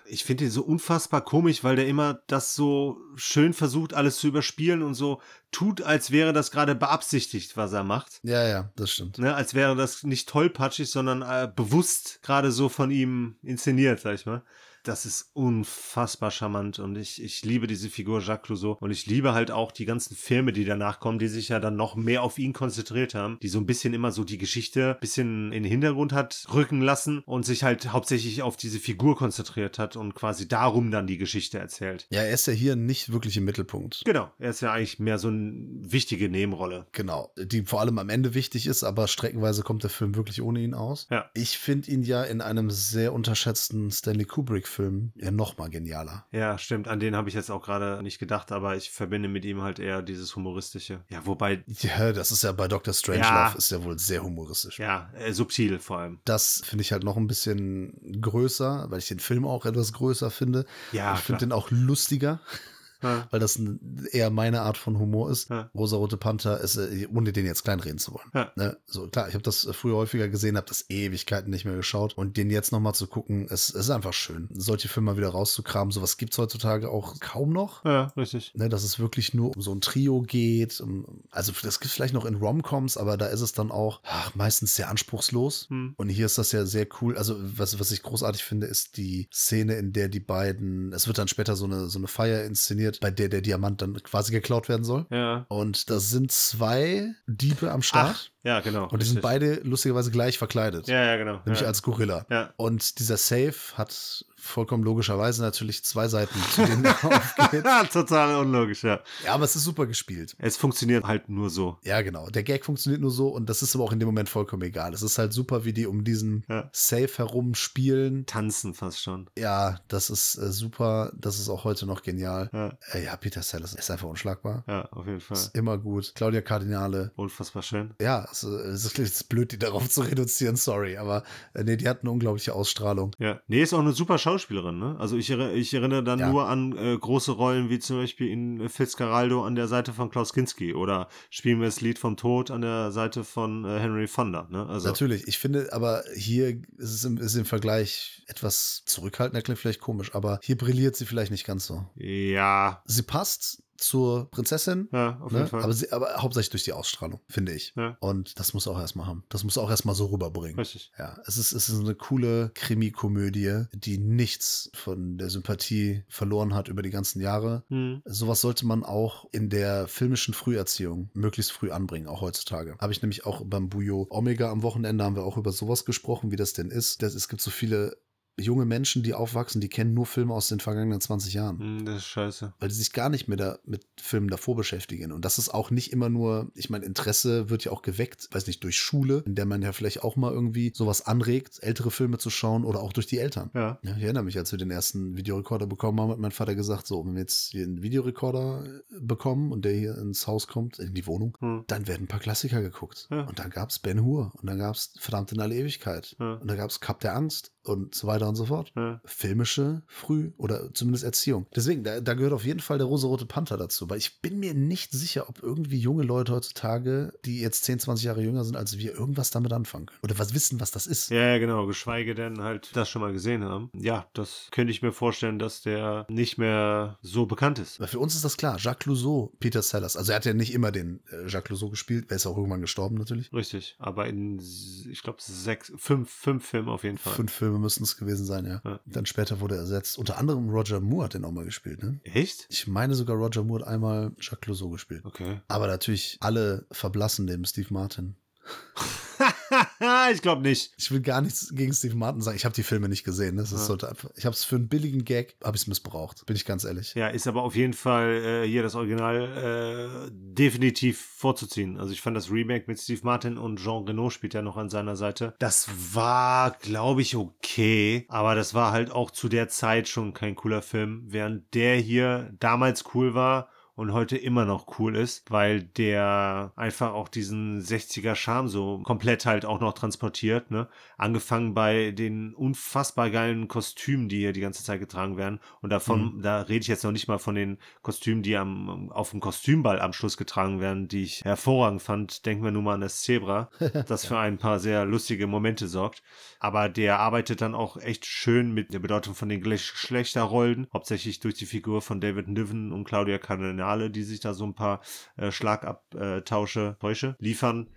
Ich finde ihn so unfassbar komisch, weil der immer das so schön versucht, alles zu überspielen und so tut, als wäre das gerade beabsichtigt, was er macht. Ja, ja, das stimmt. Ne, als wäre das nicht tollpatschig, sondern äh, bewusst gerade so von ihm inszeniert, sag ich mal. Das ist unfassbar charmant und ich, ich liebe diese Figur Jacques Clouseau und ich liebe halt auch die ganzen Filme, die danach kommen, die sich ja dann noch mehr auf ihn konzentriert haben, die so ein bisschen immer so die Geschichte ein bisschen in den Hintergrund hat rücken lassen und sich halt hauptsächlich auf diese Figur konzentriert hat und quasi darum dann die Geschichte erzählt. Ja, er ist ja hier nicht wirklich im Mittelpunkt. Genau, er ist ja eigentlich mehr so eine wichtige Nebenrolle. Genau, die vor allem am Ende wichtig ist, aber streckenweise kommt der Film wirklich ohne ihn aus. Ja. Ich finde ihn ja in einem sehr unterschätzten Stanley Kubrick-Film ja noch mal genialer. Ja, stimmt. An den habe ich jetzt auch gerade nicht gedacht, aber ich verbinde mit ihm halt eher dieses humoristische. Ja, wobei, Ja, das ist ja bei Dr. Strangelove Ja. ist ja wohl sehr humoristisch. ja, äh, subtil vor allem. Das finde ich halt noch ein bisschen größer, weil ich den Film auch etwas größer finde. Ja, ich finde den auch lustiger, Ja, weil das eher meine Art von Humor ist. Ja. Rosa-Rote Panther ist, äh, ohne den jetzt kleinreden zu wollen. Ja. Ne? So, klar, ich habe das früher häufiger gesehen, habe das Ewigkeiten nicht mehr geschaut. Und den jetzt nochmal zu gucken, es, es ist einfach schön. Solche Filme mal wieder rauszukramen, sowas gibt es heutzutage auch kaum noch. ja, richtig. Ne, dass es wirklich nur um so ein Trio geht. Um, also das gibt es vielleicht noch in Romcoms, aber da ist es dann auch ach, meistens sehr anspruchslos. Hm. Und hier ist das ja sehr cool. Also was, was ich großartig finde, ist die Szene, in der die beiden, es wird dann später so eine, so eine Feier inszeniert, bei der der Diamant dann quasi geklaut werden soll. Ja. Und da sind zwei Diebe am Start. Ja, genau. und die sind beide lustigerweise gleich verkleidet. Ja, ja, genau. Nämlich ja. als Gorilla. Ja. Und dieser Safe hat vollkommen logischerweise natürlich zwei Seiten, zu denen aufgeht. Total unlogisch, ja. Ja, aber es ist super gespielt. Es funktioniert halt nur so. Ja, genau. Der Gag funktioniert nur so und das ist aber auch in dem Moment vollkommen egal. Es ist halt super, wie die um diesen Ja. Safe herum spielen. Tanzen fast schon. Ja, das ist äh, super. Das ist auch heute noch genial. Ja, Äh, ja, Peter Sellers ist einfach unschlagbar. ja auf jeden Fall. Ist immer gut. Claudia Cardinale. Unfassbar schön. Ja, es, äh, es ist jetzt blöd, die darauf zu reduzieren, sorry. Aber äh, nee, die hat eine unglaubliche Ausstrahlung. Ja. Nee, ist auch eine super Schauspielerin, ne? Also ich, ich erinnere dann Ja. nur an äh, große Rollen wie zum Beispiel in Fitzcarraldo an der Seite von Klaus Kinski oder Spielen wir das Lied vom Tod an der Seite von äh, Henry Fonda, ne? Also Natürlich, ich finde, aber hier ist es im, ist im Vergleich etwas zurückhaltender, klingt vielleicht komisch, aber hier brilliert sie vielleicht nicht ganz so. ja, Sie passt zur Prinzessin, ja, auf ne? jeden Fall. aber, sie, aber hauptsächlich durch die Ausstrahlung, finde ich. Ja. Und das muss auch erstmal haben. Das muss auch erstmal so rüberbringen. Richtig. Ja, es ist, es ist eine coole Krimi-Komödie, die nichts von der Sympathie verloren hat über die ganzen Jahre. Hm. Sowas sollte man auch in der filmischen Früherziehung möglichst früh anbringen, auch heutzutage. Habe ich nämlich auch beim Bujo Omega am Wochenende haben wir auch über sowas gesprochen, wie das denn ist. Das, es gibt so viele junge Menschen, die aufwachsen, die kennen nur Filme aus den vergangenen 20 Jahren. Hm, Das ist scheiße. Weil die sich gar nicht mehr da mit Filmen davor beschäftigen. Und das ist auch nicht immer nur, ich meine, Interesse wird ja auch geweckt, weiß nicht, durch Schule, in der man ja vielleicht auch mal irgendwie sowas anregt, ältere Filme zu schauen oder auch durch die Eltern. Ja. Ja, ich erinnere mich, als wir den ersten Videorekorder bekommen haben, hat mein Vater gesagt, so, wenn wir jetzt hier einen Videorekorder äh, bekommen und der hier ins Haus kommt, in die Wohnung, Hm. dann werden ein paar Klassiker geguckt. Ja. Und dann gab es Ben Hur und dann gab es Verdammt in alle Ewigkeit. Ja. Und dann gab es Cup der Angst und so weiter und so fort. Ja. Filmische Früh- oder zumindest Erziehung. Deswegen, da, da gehört auf jeden Fall der rosarote Panther dazu, weil ich bin mir nicht sicher, ob irgendwie junge Leute heutzutage, die jetzt 10, 20 Jahre jünger sind als wir, irgendwas damit anfangen können. Oder was wissen, was das ist. Ja, ja, genau. Geschweige denn halt das schon mal gesehen haben. Ja, das könnte ich mir vorstellen, dass der nicht mehr so bekannt ist. Weil für uns ist das klar. Jacques Clouseau, Peter Sellers. Also er hat ja nicht immer den äh, Jacques Clouseau gespielt. Er ist auch irgendwann gestorben natürlich. Richtig. Aber in, ich glaube, sechs, fünf, fünf Filmen auf jeden Fall. Fünf Filme Filme müssten es gewesen sein, ja. Ja. Dann später wurde er ersetzt. Unter anderem Roger Moore hat den auch mal gespielt, ne? Echt? Ich meine sogar Roger Moore hat einmal Jacques Clouseau gespielt. Okay. Aber natürlich alle verblassen dem Steve Martin. ich glaube nicht. Ich will gar nichts gegen Steve Martin sagen. Ich habe die Filme nicht gesehen. Das ist Ja. einfach, ich habe es für einen billigen Gag, habe ich es missbraucht. Bin ich ganz ehrlich. Ja, ist aber auf jeden Fall äh, hier das Original äh, definitiv vorzuziehen. Also ich fand das Remake mit Steve Martin und Jean Reno spielt ja noch an seiner Seite. Das war, glaube ich, okay, aber das war halt auch zu der Zeit schon kein cooler Film, während der hier damals cool war und heute immer noch cool ist, weil der einfach auch diesen 60er Charme so komplett halt auch noch transportiert, ne? Angefangen bei den unfassbar geilen Kostümen, die hier die ganze Zeit getragen werden. Und davon, da rede ich jetzt noch nicht mal von den Kostümen, die am, auf dem Kostümball am Schluss getragen werden, die ich hervorragend fand. Denken wir nur mal an das Zebra, das für ein paar sehr lustige Momente sorgt. Aber der arbeitet dann auch echt schön mit der Bedeutung von den Geschlechterrollen, hauptsächlich durch die Figur von David Niven und Claudia Cardinale, die sich da so ein paar äh, Schlagabtausche, liefern.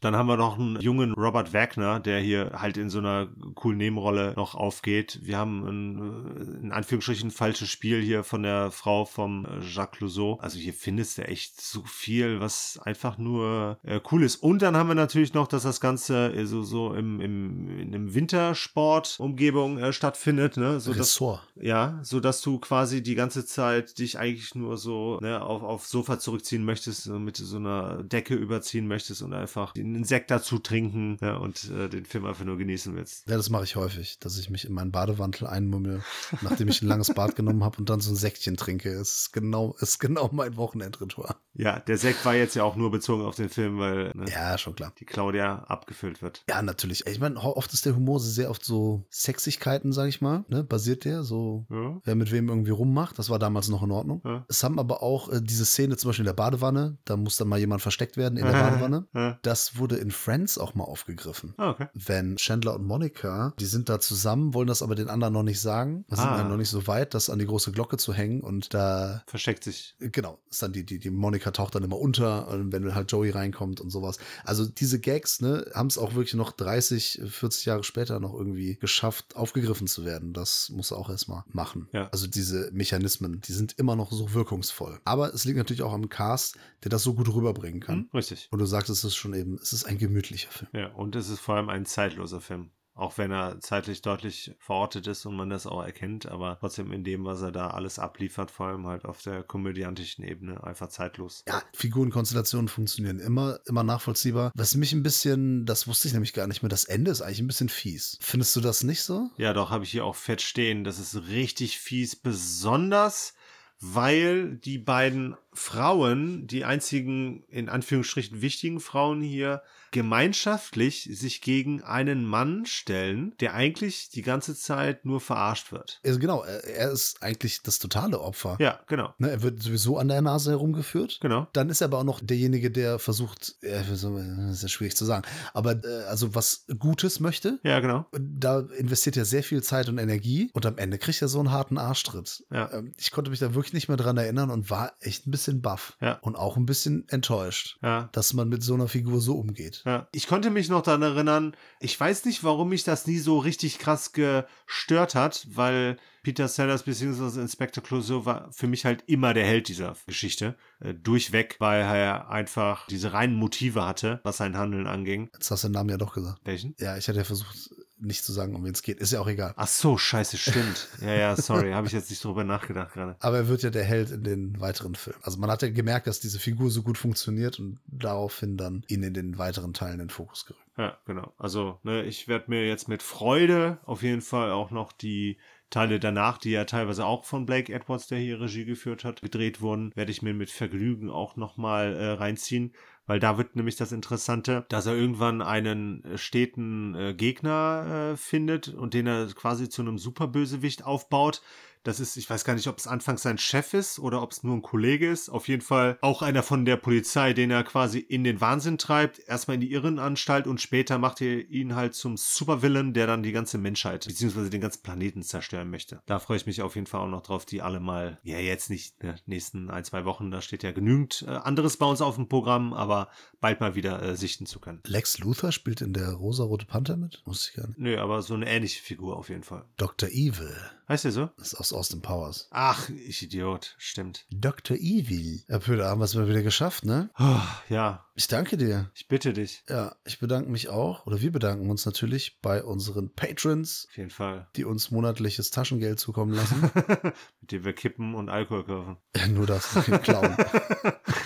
Dann haben wir noch einen jungen Robert Wagner, der hier halt in so einer coolen Nebenrolle noch aufgeht. Wir haben ein, äh, in Anführungsstrichen, falsches Spiel hier von der Frau vom äh, Jacques Clouseau. Also hier findest du echt so viel, was einfach nur äh, cool ist. Und dann haben wir natürlich noch, dass das Ganze äh, so, so im, im, in einem Wintersport-Umgebung äh, stattfindet, ne? So dass, ja, so dass du quasi die ganze Zeit dich eigentlich nur so ne, auf, auf Sofa zurückziehen möchtest, so mit so einer Decke überziehen möchtest und einfach den Insekt dazu trinken ja, und äh, den Film einfach nur genießen willst. Ja, das mache ich häufig, dass ich mich in meinen Badewantel einmummel, nachdem ich ein langes Bad genommen habe und dann so ein Säckchen trinke. Es ist genau, ist genau mein Wochenendritual. Ja, der Sekt war jetzt ja auch nur bezogen auf den Film, weil ne, Ja, schon klar. die Claudia abgefüllt wird. Ja, natürlich. Ich meine, oft ist der Humor sehr oft so Sexigkeiten, sag ich mal, ne? Basiert der so, Ja. wer mit wem irgendwie rummacht. Das war damals noch in Ordnung. Ja. Es haben aber auch äh, diese Szene zum Beispiel in der Badewanne, da muss dann mal jemand versteckt werden in der Badewanne. Das wurde in Friends auch mal aufgegriffen. Ah, okay. Wenn Chandler und Monica, die sind da zusammen, wollen das aber den anderen noch nicht sagen, sind Ah. halt noch nicht so weit, das an die große Glocke zu hängen und da Versteckt sich. Genau, ist dann die, die, die Monika taucht dann immer unter, und wenn halt Joey reinkommt und sowas. Also diese Gags, ne, haben es auch wirklich noch 30, 40 Jahre später noch irgendwie geschafft, aufgegriffen zu werden. Das muss er auch erstmal machen. Ja. Also diese Mechanismen, die sind immer noch so wirkungsvoll. Aber es liegt natürlich auch am Cast, der das so gut rüberbringen kann. Hm? Richtig. Und du sagst, es ist schon eben, es ist ein gemütlicher Film. Ja, und es ist vor allem ein zeitloser Film. Auch wenn er zeitlich deutlich verortet ist und man das auch erkennt, aber trotzdem in dem, was er da alles abliefert, vor allem halt auf der komödiantischen Ebene, einfach zeitlos. Ja, Figurenkonstellationen funktionieren immer, immer nachvollziehbar. Was mich ein bisschen, das wusste ich nämlich gar nicht mehr, das Ende ist eigentlich ein bisschen fies. Findest du das nicht so? Ja, doch, habe ich hier auch fett stehen. Das ist richtig fies, besonders weil die beiden Frauen, die einzigen in Anführungsstrichen wichtigen Frauen hier, gemeinschaftlich sich gegen einen Mann stellen, der eigentlich die ganze Zeit nur verarscht wird. Also genau, er, ist eigentlich das totale Opfer. Ja, genau. Ne, er wird sowieso an der Nase herumgeführt. Genau. Dann ist er aber auch noch derjenige, der versucht, das ist ja schwierig zu sagen, aber äh, also was Gutes möchte. Ja, genau. Da investiert er sehr viel Zeit und Energie und am Ende kriegt er so einen harten Arschtritt. Ja. Ähm, Ich konnte mich da wirklich nicht mehr dran erinnern und war echt ein bisschen baff Ja. und auch ein bisschen enttäuscht, Ja. dass man mit so einer Figur so umgeht. Ja. Ich konnte mich noch daran erinnern, ich weiß nicht, warum mich das nie so richtig krass gestört hat, weil Peter Sellers bzw. Inspector Clouseau war für mich halt immer der Held dieser Geschichte. Äh, durchweg, weil er einfach diese reinen Motive hatte, was sein Handeln anging. Jetzt hast du den Namen ja doch gesagt. Welchen? Ja, ich hatte ja versucht, nicht zu sagen, um wen es geht. Ist ja auch egal. Ach so, scheiße, stimmt. ja, ja, sorry, habe ich jetzt nicht drüber nachgedacht gerade. Aber er wird ja der Held in den weiteren Filmen. Also man hat ja gemerkt, dass diese Figur so gut funktioniert und daraufhin dann ihn in den weiteren Teilen in den Fokus gerückt. Ja, genau. Also, ne, ich werde mir jetzt mit Freude auf jeden Fall auch noch die Teile danach, die ja teilweise auch von Blake Edwards, der hier Regie geführt hat, gedreht wurden, werde ich mir mit Vergnügen auch nochmal äh, reinziehen, weil da wird nämlich das Interessante, dass er irgendwann einen äh, steten äh, Gegner äh, findet und den er quasi zu einem Superbösewicht aufbaut. Das ist, ich weiß gar nicht, ob es anfangs sein Chef ist oder ob es nur ein Kollege ist. Auf jeden Fall auch einer von der Polizei, den er quasi in den Wahnsinn treibt. Erstmal in die Irrenanstalt und später macht er ihn halt zum Supervillain, der dann die ganze Menschheit beziehungsweise den ganzen Planeten zerstören möchte. Da freue ich mich auf jeden Fall auch noch drauf, die alle mal, ja jetzt nicht den nächsten ein, zwei Wochen, da steht ja genügend äh, anderes bei uns auf dem Programm, aber bald mal wieder äh, sichten zu können. Lex Luthor spielt in der Rosa-Rote Panther mit? Muss ich gar nicht. Nö, aber so eine ähnliche Figur auf jeden Fall. Dr. Evil. Heißt der so? Das ist aus Austin Powers. Ach, ich Idiot, stimmt. Dr. Evil. Herr Pöder, haben wir es mal wieder geschafft, ne? Oh, ja, Ich danke dir. ich bitte dich. Ja, ich bedanke mich auch, oder wir bedanken uns natürlich bei unseren Patrons, Auf jeden Fall. die uns monatliches Taschengeld zukommen lassen. Mit dem wir kippen und Alkohol kaufen. Nur das, Clown.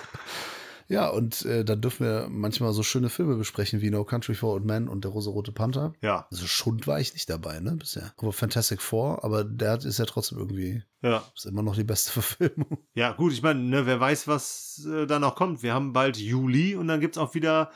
ja, und äh, dann dürfen wir manchmal so schöne Filme besprechen wie No Country for Old Men und Der Rosa-Rote Panther. Ja, Also Schund war ich nicht dabei, ne, bisher. Aber Fantastic Four, aber der ist ja trotzdem irgendwie, ja. ist immer noch die beste Verfilmung. Ja, gut, ich meine, ne, wer weiß, was äh, da noch kommt. Wir haben bald Juli und dann gibt es auch wieder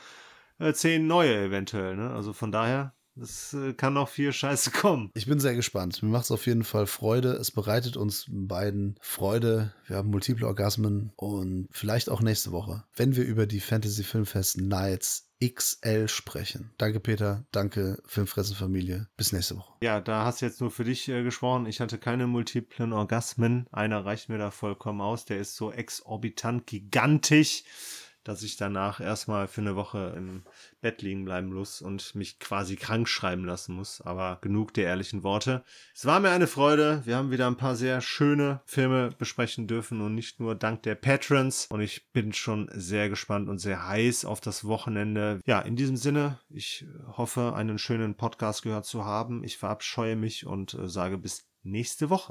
äh, zehn neue eventuell. Ne? Also von daher, es äh, kann noch viel Scheiße kommen. Ich bin sehr gespannt. Mir macht es auf jeden Fall Freude. Es bereitet uns beiden Freude. Wir haben multiple Orgasmen und vielleicht auch nächste Woche, wenn wir über die Fantasy Filmfest Nights XL sprechen. Danke, Peter. Danke, Filmfressenfamilie. Bis nächste Woche. Ja, da hast du jetzt nur für dich äh, gesprochen. Ich hatte keine multiplen Orgasmen. Einer reicht mir da vollkommen aus. Der ist so exorbitant gigantisch, dass ich danach erstmal für eine Woche im Bett liegen bleiben muss und mich quasi krank schreiben lassen muss. Aber genug der ehrlichen Worte. Es war mir eine Freude. Wir haben wieder ein paar sehr schöne Filme besprechen dürfen und nicht nur dank der Patrons. Und ich bin schon sehr gespannt und sehr heiß auf das Wochenende. Ja, in diesem Sinne, ich hoffe, einen schönen Podcast gehört zu haben. Ich verabscheue mich und äh, sage bis nächste Woche.